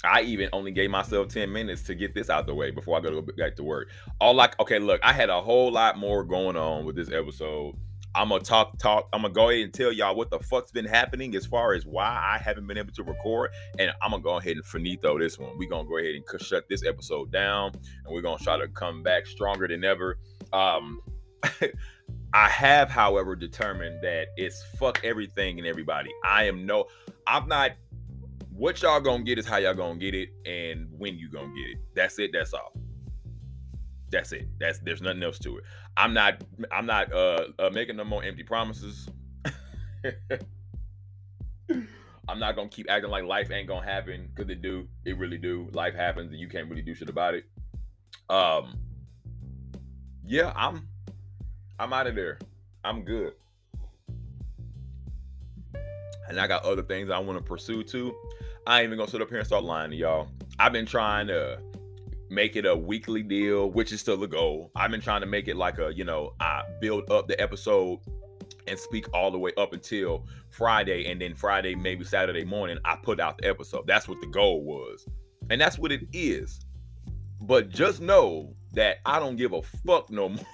I even only gave myself 10 minutes to get this out the way before I go back to work. All like okay, look, I had a whole lot more going on with this episode I'm gonna talk talk. I'm gonna go ahead and tell y'all what the fuck's been happening as far as why I haven't been able to record, and I'm gonna go ahead and finito this one. We're gonna go ahead and shut this episode down, and we're gonna try to come back stronger than ever. Um, I have, however, determined that it's fuck everything and everybody. I am no, I'm not. What y'all gonna get is how y'all gonna get it, and when you gonna get it. That's it. That's all. That's it. That's there's nothing else to it. I'm not I'm not uh, uh making no more empty promises. I'm not gonna keep acting like life ain't gonna happen because it do. It really do. Life happens and you can't really do shit about it. Um yeah, I'm I'm out of there. I'm good. And I got other things I want to pursue too. I ain't even gonna sit up here and start lying to y'all. I've been trying to make it a weekly deal, which is still the goal. I've been trying to make it like a, you know, I build up the episode and speak all the way up until Friday, and then Friday, maybe Saturday morning, I put out the episode. That's what the goal was. And that's what it is. But just know that I don't give a fuck no more.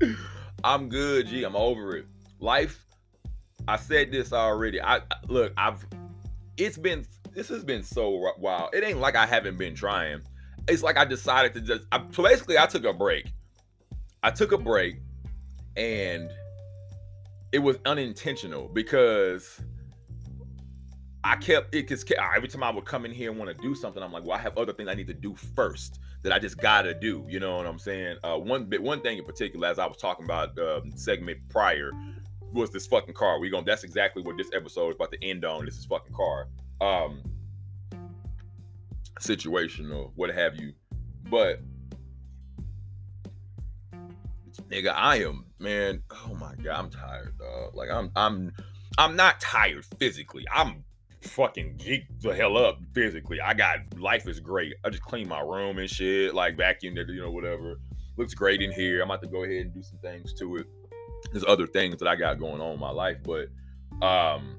I'm good, G. I'm over it. Life I said this already. I look, I've it's been this has been so wild. It ain't like I haven't been trying. It's like I decided to just I, so basically I took a break. I took a break and it was unintentional because I kept it because every time I would come in here and want to do something, I'm like, well, I have other things I need to do first that I just gotta do. You know what I'm saying? Uh, one bit, one thing in particular, as I was talking about uh, segment prior, was this fucking car. We going that's exactly what this episode is about to end on. This is fucking car. Um, situation or what have you. But nigga, I am man. Oh my god, I'm tired, dog. Like I'm I'm I'm not tired physically. I'm fucking geeked the hell up physically. I got life is great. I just clean my room and shit, like vacuum it, you know, whatever. Looks great in here. I'm about to go ahead and do some things to it. There's other things that I got going on in my life, but um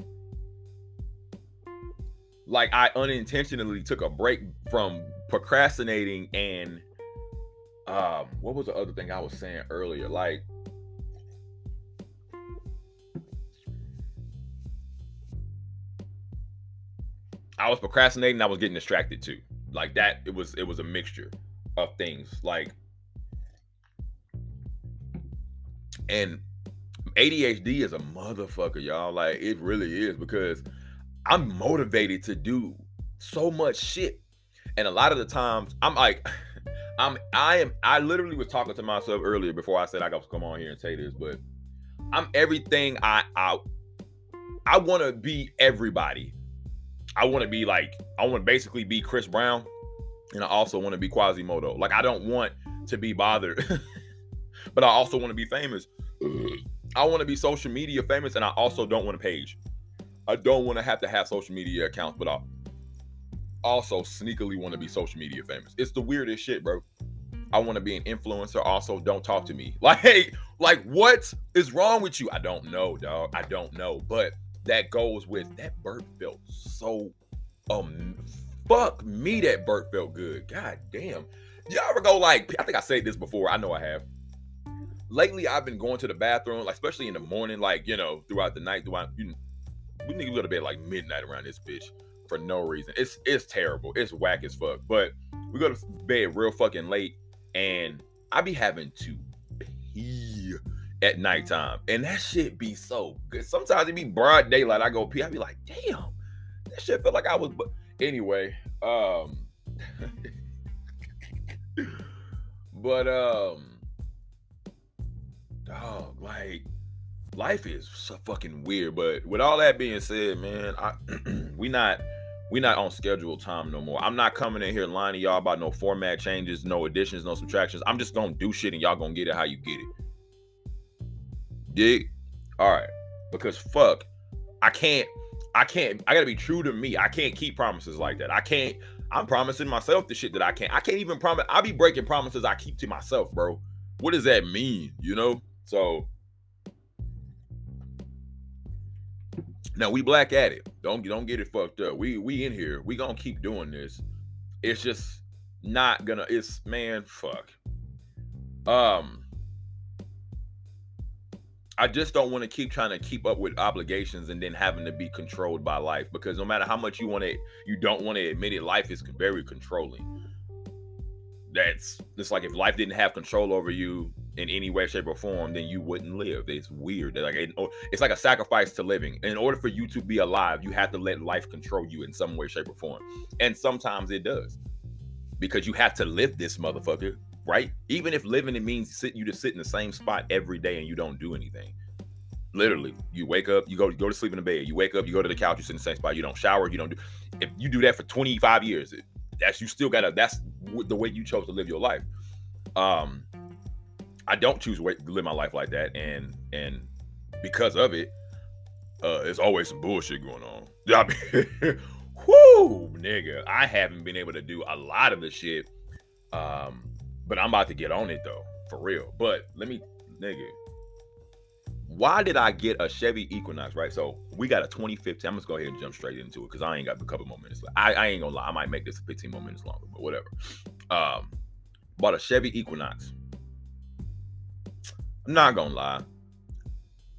like I unintentionally took a break from procrastinating and um what was the other thing I was saying earlier? Like I was procrastinating, I was getting distracted too. Like that, it was it was a mixture of things. Like and ADHD is a motherfucker, y'all. Like it really is because I'm motivated to do so much shit. And a lot of the times I'm like, I'm I am I literally was talking to myself earlier before I said I got to come on here and say this, but I'm everything I I I want to be everybody. I want to be like I want to basically be Chris Brown, and I also want to be Quasimodo. Like I don't want to be bothered, but I also want to be famous. I want to be social media famous, and I also don't want a page. I don't want to have to have social media accounts, but I also sneakily want to be social media famous. It's the weirdest shit, bro. I want to be an influencer. Also, don't talk to me. Like, like what is wrong with you? I don't know, dog. I don't know. But that goes with that burp felt so um fuck me that burp felt good. God damn. Y'all ever go like I think I said this before. I know I have. Lately, I've been going to the bathroom, like especially in the morning, like you know, throughout the night. Throughout you, we need to go to bed like midnight around this bitch for no reason. It's it's terrible. It's whack as fuck. But we go to bed real fucking late, and I be having to pee at nighttime. And that shit be so good. Sometimes it be broad daylight. I go pee. I be like, damn, that shit felt like I was. But anyway, um, but um, dog, like life is so fucking weird. But with all that being said, man, I we not we not on schedule time no more. I'm not coming in here lying to y'all about no format changes, no additions, no subtractions. I'm just gonna do shit and y'all gonna get it how you get it. Dig? All right. Because fuck, I can't, I can't, I gotta be true to me. I can't keep promises like that. I can't, I'm promising myself the shit that I can't. I can't even promise, I'll be breaking promises I keep to myself, bro. What does that mean? You know? So now we black at it. Don't don't get it fucked up. We we in here. We gonna keep doing this. It's just not gonna, it's man, fuck. Um I just don't want to keep trying to keep up with obligations and then having to be controlled by life because no matter how much you want to, you don't want to admit it, life is very controlling. That's it's like if life didn't have control over you in any way, shape, or form, then you wouldn't live. It's weird. Like it's like a sacrifice to living. In order for you to be alive, you have to let life control you in some way, shape, or form. And sometimes it does because you have to live this motherfucker right? Even if living it means sit you to sit in the same spot every day and you don't do anything. Literally, you wake up, you go go to sleep in the bed, you wake up, you go to the couch, you sit in the same spot, you don't shower, you don't do. If you do that for 25 years, that's you still gotta. That's the way you chose to live your life. Um, I don't choose to live my life like that, and and because of it, uh, there's always some bullshit going on. I mean, whoo, nigga, I haven't been able to do a lot of the shit um but I'm about to get on it though, for real. But let me, nigga, why did I get a Chevy Equinox, right? So we got a 2015. I'm just gonna go ahead and jump straight into it because I ain't got a couple more minutes. I, I, ain't gonna lie, I might make this 15 more minutes longer, but whatever. Um, bought a Chevy Equinox. I'm not gonna lie,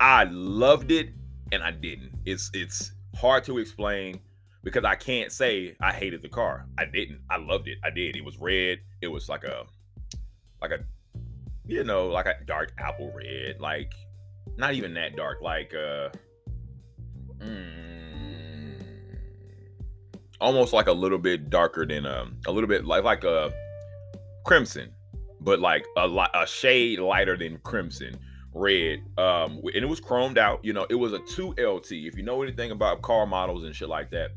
I loved it and I didn't. It's it's hard to explain because I can't say I hated the car. I didn't. I loved it. I did. It was red. It was like a like a you know, like a dark apple red, like not even that dark, like uh mm, almost like a little bit darker than um a little bit like like a crimson, but like a lot a shade lighter than crimson red um and it was chromed out you know it was a 2 lt if you know anything about car models and shit like that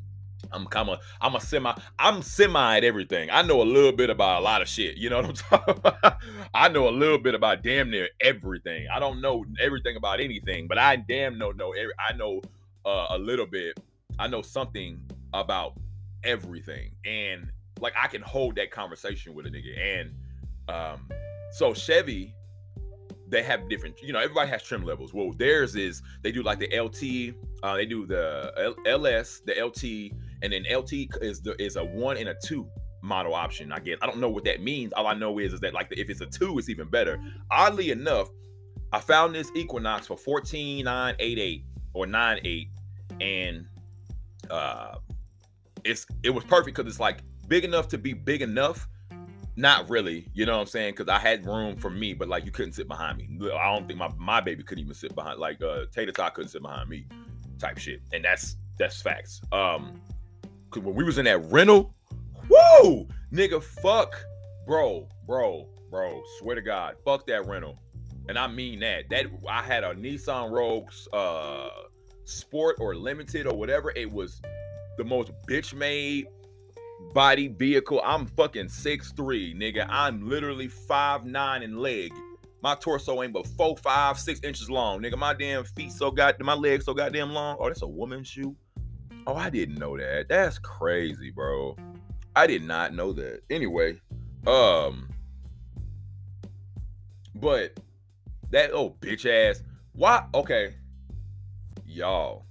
I'm kind of I'm a semi I'm semi at everything. I know a little bit about a lot of shit. You know what I'm talking about? I know a little bit about damn near everything. I don't know everything about anything, but I damn know know every, I know uh, a little bit. I know something about everything, and like I can hold that conversation with a nigga. And um, so Chevy, they have different. You know, everybody has trim levels. Well, theirs is they do like the LT. Uh, they do the L- LS, the LT and then LT is the is a one and a two model option. I guess I don't know what that means. All I know is is that like if it's a two, it's even better. Oddly enough, I found this Equinox for fourteen nine eight eight or nine eight, and uh, it's it was perfect because it's like big enough to be big enough. Not really, you know what I'm saying? Because I had room for me, but like you couldn't sit behind me. I don't think my my baby could even sit behind like uh Tater Tot couldn't sit behind me, type shit. And that's that's facts. Um, Cause when we was in that rental, whoo, nigga, fuck, bro, bro, bro. Swear to God, fuck that rental, and I mean that. That I had a Nissan Rogue, uh, Sport or Limited or whatever. It was the most bitch made body vehicle. I'm fucking six three, nigga. I'm literally five nine in leg. My torso ain't but four, five, six inches long, nigga. My damn feet so got my legs so goddamn long. Oh, that's a woman's shoe. Oh, I didn't know that. That's crazy, bro. I did not know that. Anyway, um, but that oh bitch ass. Why? Okay, y'all.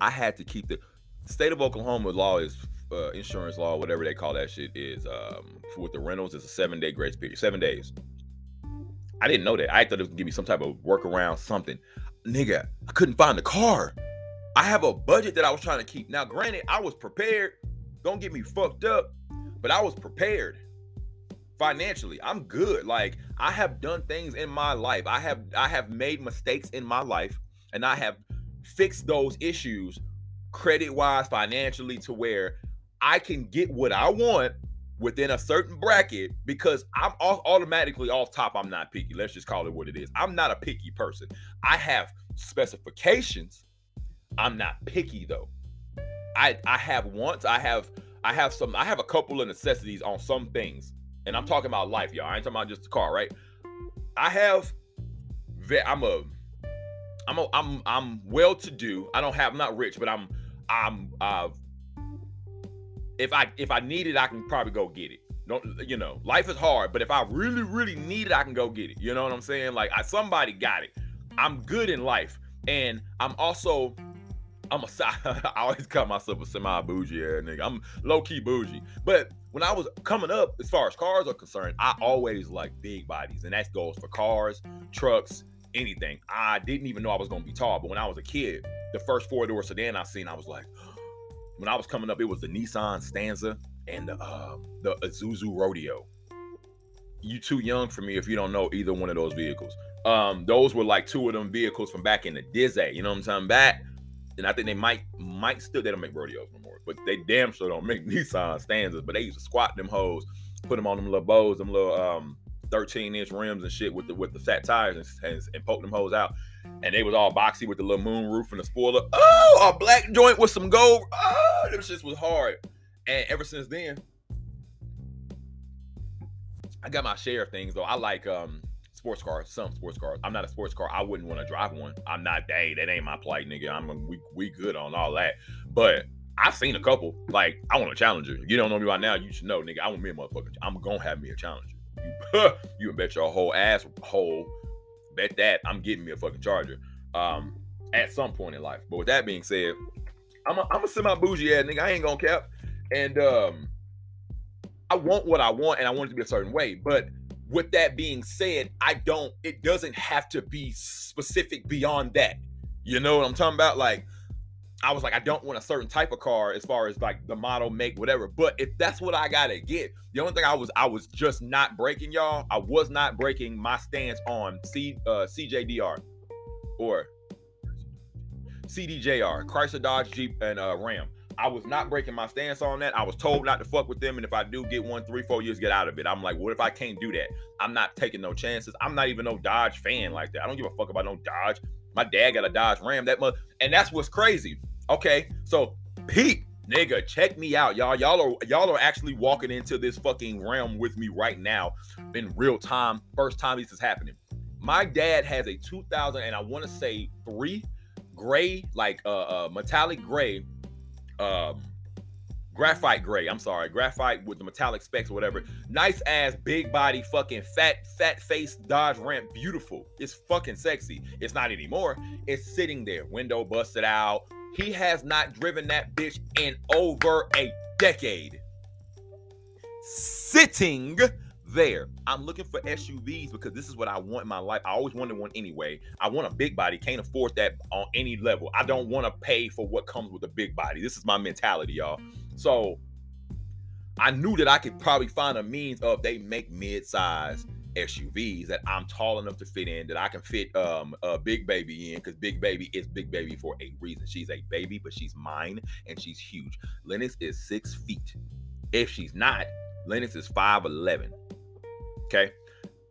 I had to keep the state of Oklahoma law is uh, insurance law, whatever they call that shit is. Um, with the rentals, it's a seven day grace period, seven days. I didn't know that. I thought it gonna give me some type of workaround, something. Nigga, I couldn't find the car. I have a budget that I was trying to keep. Now, granted, I was prepared. Don't get me fucked up, but I was prepared financially. I'm good. Like I have done things in my life. I have I have made mistakes in my life and I have fixed those issues credit wise financially to where I can get what I want within a certain bracket because I'm automatically off top. I'm not picky. Let's just call it what it is. I'm not a picky person. I have specifications I'm not picky though. I I have wants. I have I have some. I have a couple of necessities on some things, and I'm talking about life, y'all. I ain't talking about just the car, right? I have. I'm a. I'm a. I'm I'm well to do. I don't have. I'm not rich, but I'm. I'm. Uh, if I if I need it, I can probably go get it. Don't you know? Life is hard, but if I really really need it, I can go get it. You know what I'm saying? Like I, somebody got it. I'm good in life, and I'm also I'm a I always call myself a semi bougie nigga. I'm low key bougie. But when I was coming up, as far as cars are concerned, I always like big bodies, and that goes for cars, trucks, anything. I didn't even know I was gonna be tall, but when I was a kid, the first four door sedan I seen, I was like, when I was coming up, it was the Nissan Stanza and the uh, the Isuzu Rodeo. You too young for me if you don't know either one of those vehicles. Um, those were like two of them vehicles from back in the Dizzy. You know what I'm talking about? and I think they might might still they don't make rodeos no more, but they damn sure don't make Nissan stanzas. But they used to squat them hoes, put them on them little bows, them little um 13 inch rims and shit with the with the fat tires and, and, and poke them hoes out. And they was all boxy with the little moon roof and the spoiler. Oh, a black joint with some gold. Oh, them shit was hard. And ever since then, I got my share of things though. I like um sports cars, some sports cars. I'm not a sports car. I wouldn't want to drive one. I'm not. Hey, that ain't my plight, nigga. I'm a, we we good on all that. But I've seen a couple. Like I want a Challenger. You don't know me right now. You should know, nigga. I want me a motherfucker. I'm gonna have me a Challenger. You, you bet your whole ass hole. Bet that I'm getting me a fucking Charger. Um, at some point in life. But with that being said, I'm a, I'm a semi bougie ass nigga. I ain't gonna cap. And um, I want what I want, and I want it to be a certain way. But with that being said, I don't, it doesn't have to be specific beyond that. You know what I'm talking about? Like, I was like, I don't want a certain type of car as far as like the model, make, whatever. But if that's what I gotta get, the only thing I was I was just not breaking, y'all. I was not breaking my stance on C uh, CJDR or CDJR, Chrysler Dodge Jeep and uh, Ram. I was not breaking my stance on that. I was told not to fuck with them, and if I do get one, three, four years, get out of it. I'm like, what if I can't do that? I'm not taking no chances. I'm not even no Dodge fan like that. I don't give a fuck about no Dodge. My dad got a Dodge Ram. That much, and that's what's crazy. Okay, so Pete, nigga, check me out, y'all. Y'all are y'all are actually walking into this fucking realm with me right now in real time. First time this is happening. My dad has a 2000 and I want to say three gray, like uh, uh metallic gray, um, graphite gray. I'm sorry, graphite with the metallic specs or whatever. Nice ass, big body, fucking fat, fat face Dodge Ram. Beautiful. It's fucking sexy. It's not anymore. It's sitting there, window busted out. He has not driven that bitch in over a decade. Sitting there. I'm looking for SUVs because this is what I want in my life. I always wanted one anyway. I want a big body. Can't afford that on any level. I don't want to pay for what comes with a big body. This is my mentality, y'all. So I knew that I could probably find a means of they make mid-size SUVs that I'm tall enough to fit in, that I can fit um a big baby in, because big baby is big baby for a reason. She's a baby, but she's mine and she's huge. Lennox is six feet. If she's not, Lennox is 5'11. Okay.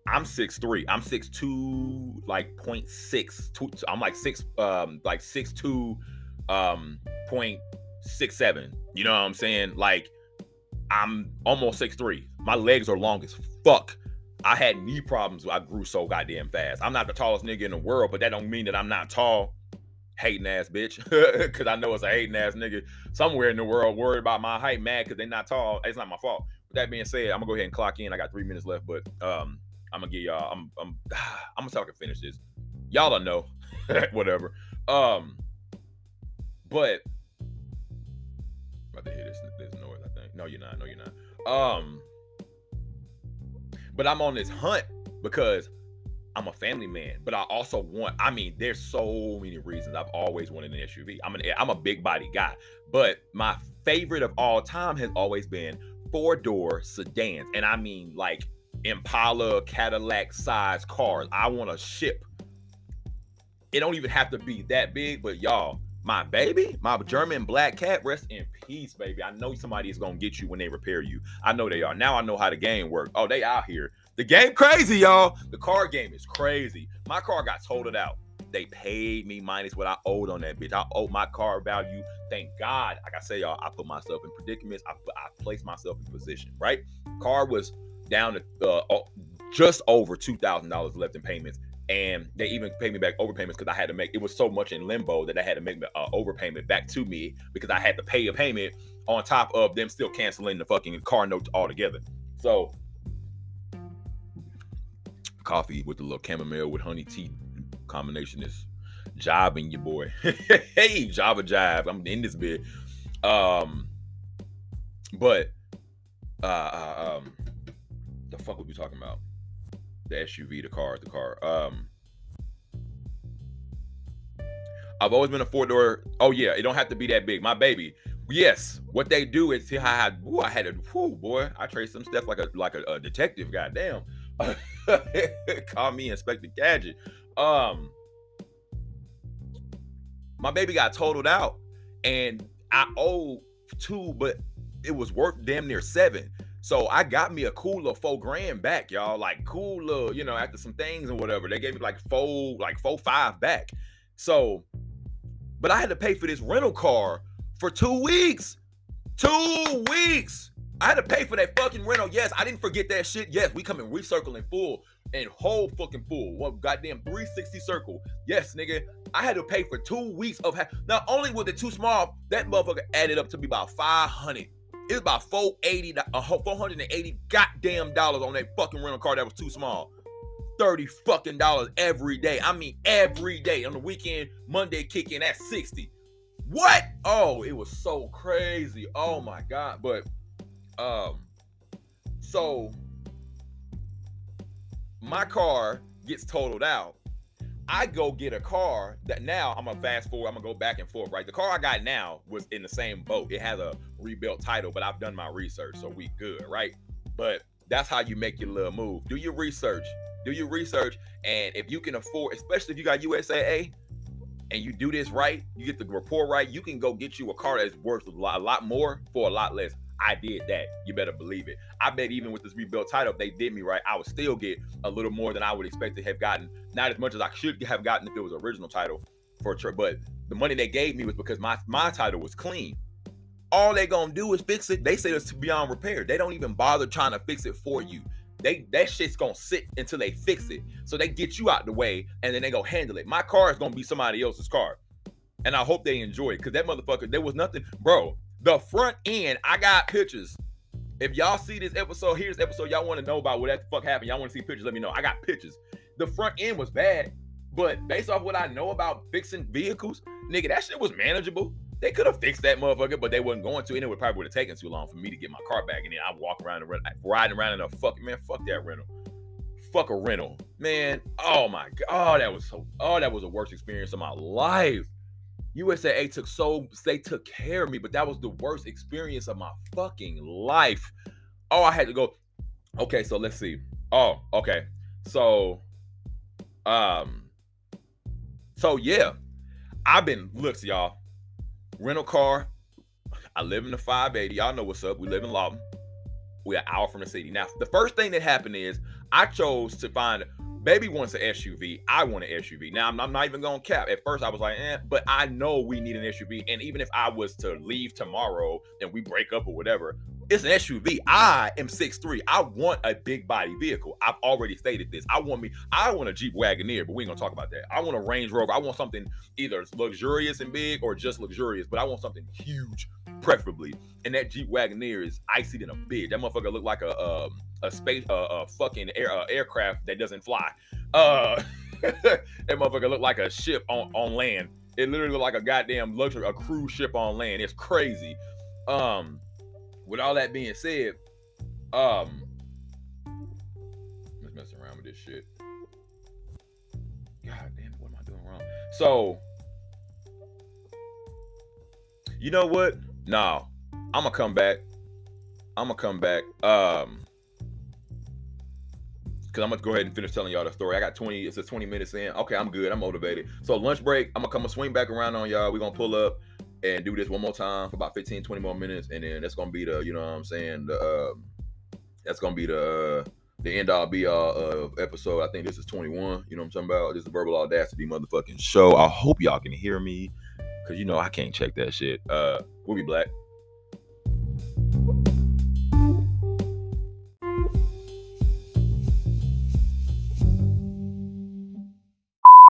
I'm six three. I'm six two, like point six. Two, I'm like six, um, like six two, um, point six seven. You know what I'm saying? Like I'm almost six three. My legs are long as fuck. I had knee problems. I grew so goddamn fast. I'm not the tallest nigga in the world, but that don't mean that I'm not tall. Hating ass bitch, because I know it's a hating ass nigga somewhere in the world worried about my height, mad because they're not tall. It's not my fault With that being said, I'm gonna go ahead and clock in. I got three minutes left, but um, I'm gonna give y'all. I'm I'm I'm gonna talk and finish this. Y'all don't know, whatever. Um, but about to hear this this noise. I think. No, you're not. No, you're not. Um, but I'm on this hunt because I'm a family man, but I also want. I mean, there's so many reasons I've always wanted an SUV. I'm an I'm a big body guy, but my favorite of all time has always been four door sedans, and I mean like Impala, Cadillac size cars. I want to ship. It don't even have to be that big, but y'all, my baby, my German black cat, rest in peace, baby. I know somebody is gonna get you when they repair you. I know they are. Now I know how the game works. Oh, they out here. The game crazy, y'all. The car game is crazy. My car got totaled out. They paid me minus what I owed on that bitch. I owed my car value. Thank God. Like I say, y'all, I put myself in predicaments. I, I placed myself in position, right? Car was down to uh, just over $2,000 left in payments. And they even paid me back overpayments because I had to make it was so much in limbo that I had to make an uh, overpayment back to me because I had to pay a payment on top of them still canceling the fucking car note altogether. So coffee with a little chamomile with honey tea combination is jiving your boy. hey, Java Jive. I'm in this bit. Um, but uh, uh um, the fuck would we talking about? The SUV, the car, the car. Um, I've always been a four door. Oh yeah, it don't have to be that big. My baby. Yes, what they do is I had, ooh, I had a, whoo, boy, I traced some stuff like a like a, a detective. Goddamn, call me Inspector Gadget. Um, my baby got totaled out, and I owe two, but it was worth damn near seven. So I got me a cooler four grand back, y'all. Like cooler, you know, after some things and whatever. They gave me like four, like four five back. So, but I had to pay for this rental car for two weeks. Two weeks. I had to pay for that fucking rental. Yes, I didn't forget that shit. Yes, we come in recircling full and whole fucking full. One goddamn 360 circle. Yes, nigga. I had to pay for two weeks of ha- not only was it too small, that motherfucker added up to be about 500. It was about 480, uh, 480 goddamn dollars on that fucking rental car that was too small. 30 fucking dollars every day. I mean every day. On the weekend, Monday kicking at 60. What? Oh, it was so crazy. Oh my god. But um so my car gets totaled out. I go get a car that now I'm gonna mm-hmm. fast forward, I'm gonna go back and forth, right? The car I got now was in the same boat. It has a rebuilt title, but I've done my research, so we mm-hmm. good, right? But that's how you make your little move. Do your research. Do your research. And if you can afford, especially if you got USAA and you do this right, you get the report right, you can go get you a car that's worth a lot, a lot more for a lot less. I did that. You better believe it. I bet even with this rebuilt title, if they did me right, I would still get a little more than I would expect to have gotten. Not as much as I should have gotten if it was original title for trip. But the money they gave me was because my my title was clean. All they gonna do is fix it. They say it's beyond repair. They don't even bother trying to fix it for you. They that shit's gonna sit until they fix it. So they get you out the way and then they go handle it. My car is gonna be somebody else's car. And I hope they enjoy it. Cause that motherfucker, there was nothing, bro. The front end, I got pictures. If y'all see this episode, here's episode y'all want to know about what that fuck happened. Y'all want to see pictures, let me know. I got pictures. The front end was bad, but based off what I know about fixing vehicles, nigga, that shit was manageable. They could have fixed that motherfucker, but they wasn't going to, and it would probably would have taken too long for me to get my car back. And then I walk around and ride riding around in a fucking man, fuck that rental. Fuck a rental. Man, oh my god. Oh, that was so oh, that was the worst experience of my life. USAA took so they took care of me, but that was the worst experience of my fucking life. Oh, I had to go. Okay, so let's see. Oh, okay. So um so yeah. I've been looks, y'all. Rental car. I live in the 580. Y'all know what's up. We live in Lawton. We're an hour from the city. Now, the first thing that happened is I chose to find Baby wants an SUV. I want an SUV. Now I'm, I'm not even going to cap. At first I was like, eh, but I know we need an SUV. And even if I was to leave tomorrow and we break up or whatever, it's an SUV. I am 6'3. I want a big body vehicle. I've already stated this. I want me, I want a Jeep Wagoneer, but we ain't gonna talk about that. I want a Range Rover. I want something either luxurious and big or just luxurious, but I want something huge, preferably. And that Jeep Wagoneer is icy than a bitch. That motherfucker look like a um, a space uh, a fucking air uh, aircraft that doesn't fly. Uh that motherfucker look like a ship on, on land. It literally look like a goddamn luxury, a cruise ship on land. It's crazy. Um with all that being said, um, let's mess around with this shit. God damn, what am I doing wrong? So, you know what? No, I'm gonna come back. I'm gonna come back. Um, because I'm gonna go ahead and finish telling y'all the story. I got 20, it's a 20 minutes in. Okay, I'm good. I'm motivated. So lunch break, I'm gonna come and swing back around on y'all. We're gonna pull up and do this one more time for about 15, 20 more minutes, and then that's gonna be the, you know what I'm saying, the um, that's gonna be the uh, the end all be all of episode. I think this is 21. You know what I'm talking about? This is verbal audacity motherfucking show. I hope y'all can hear me, cause you know I can't check that shit. Uh, we'll be black.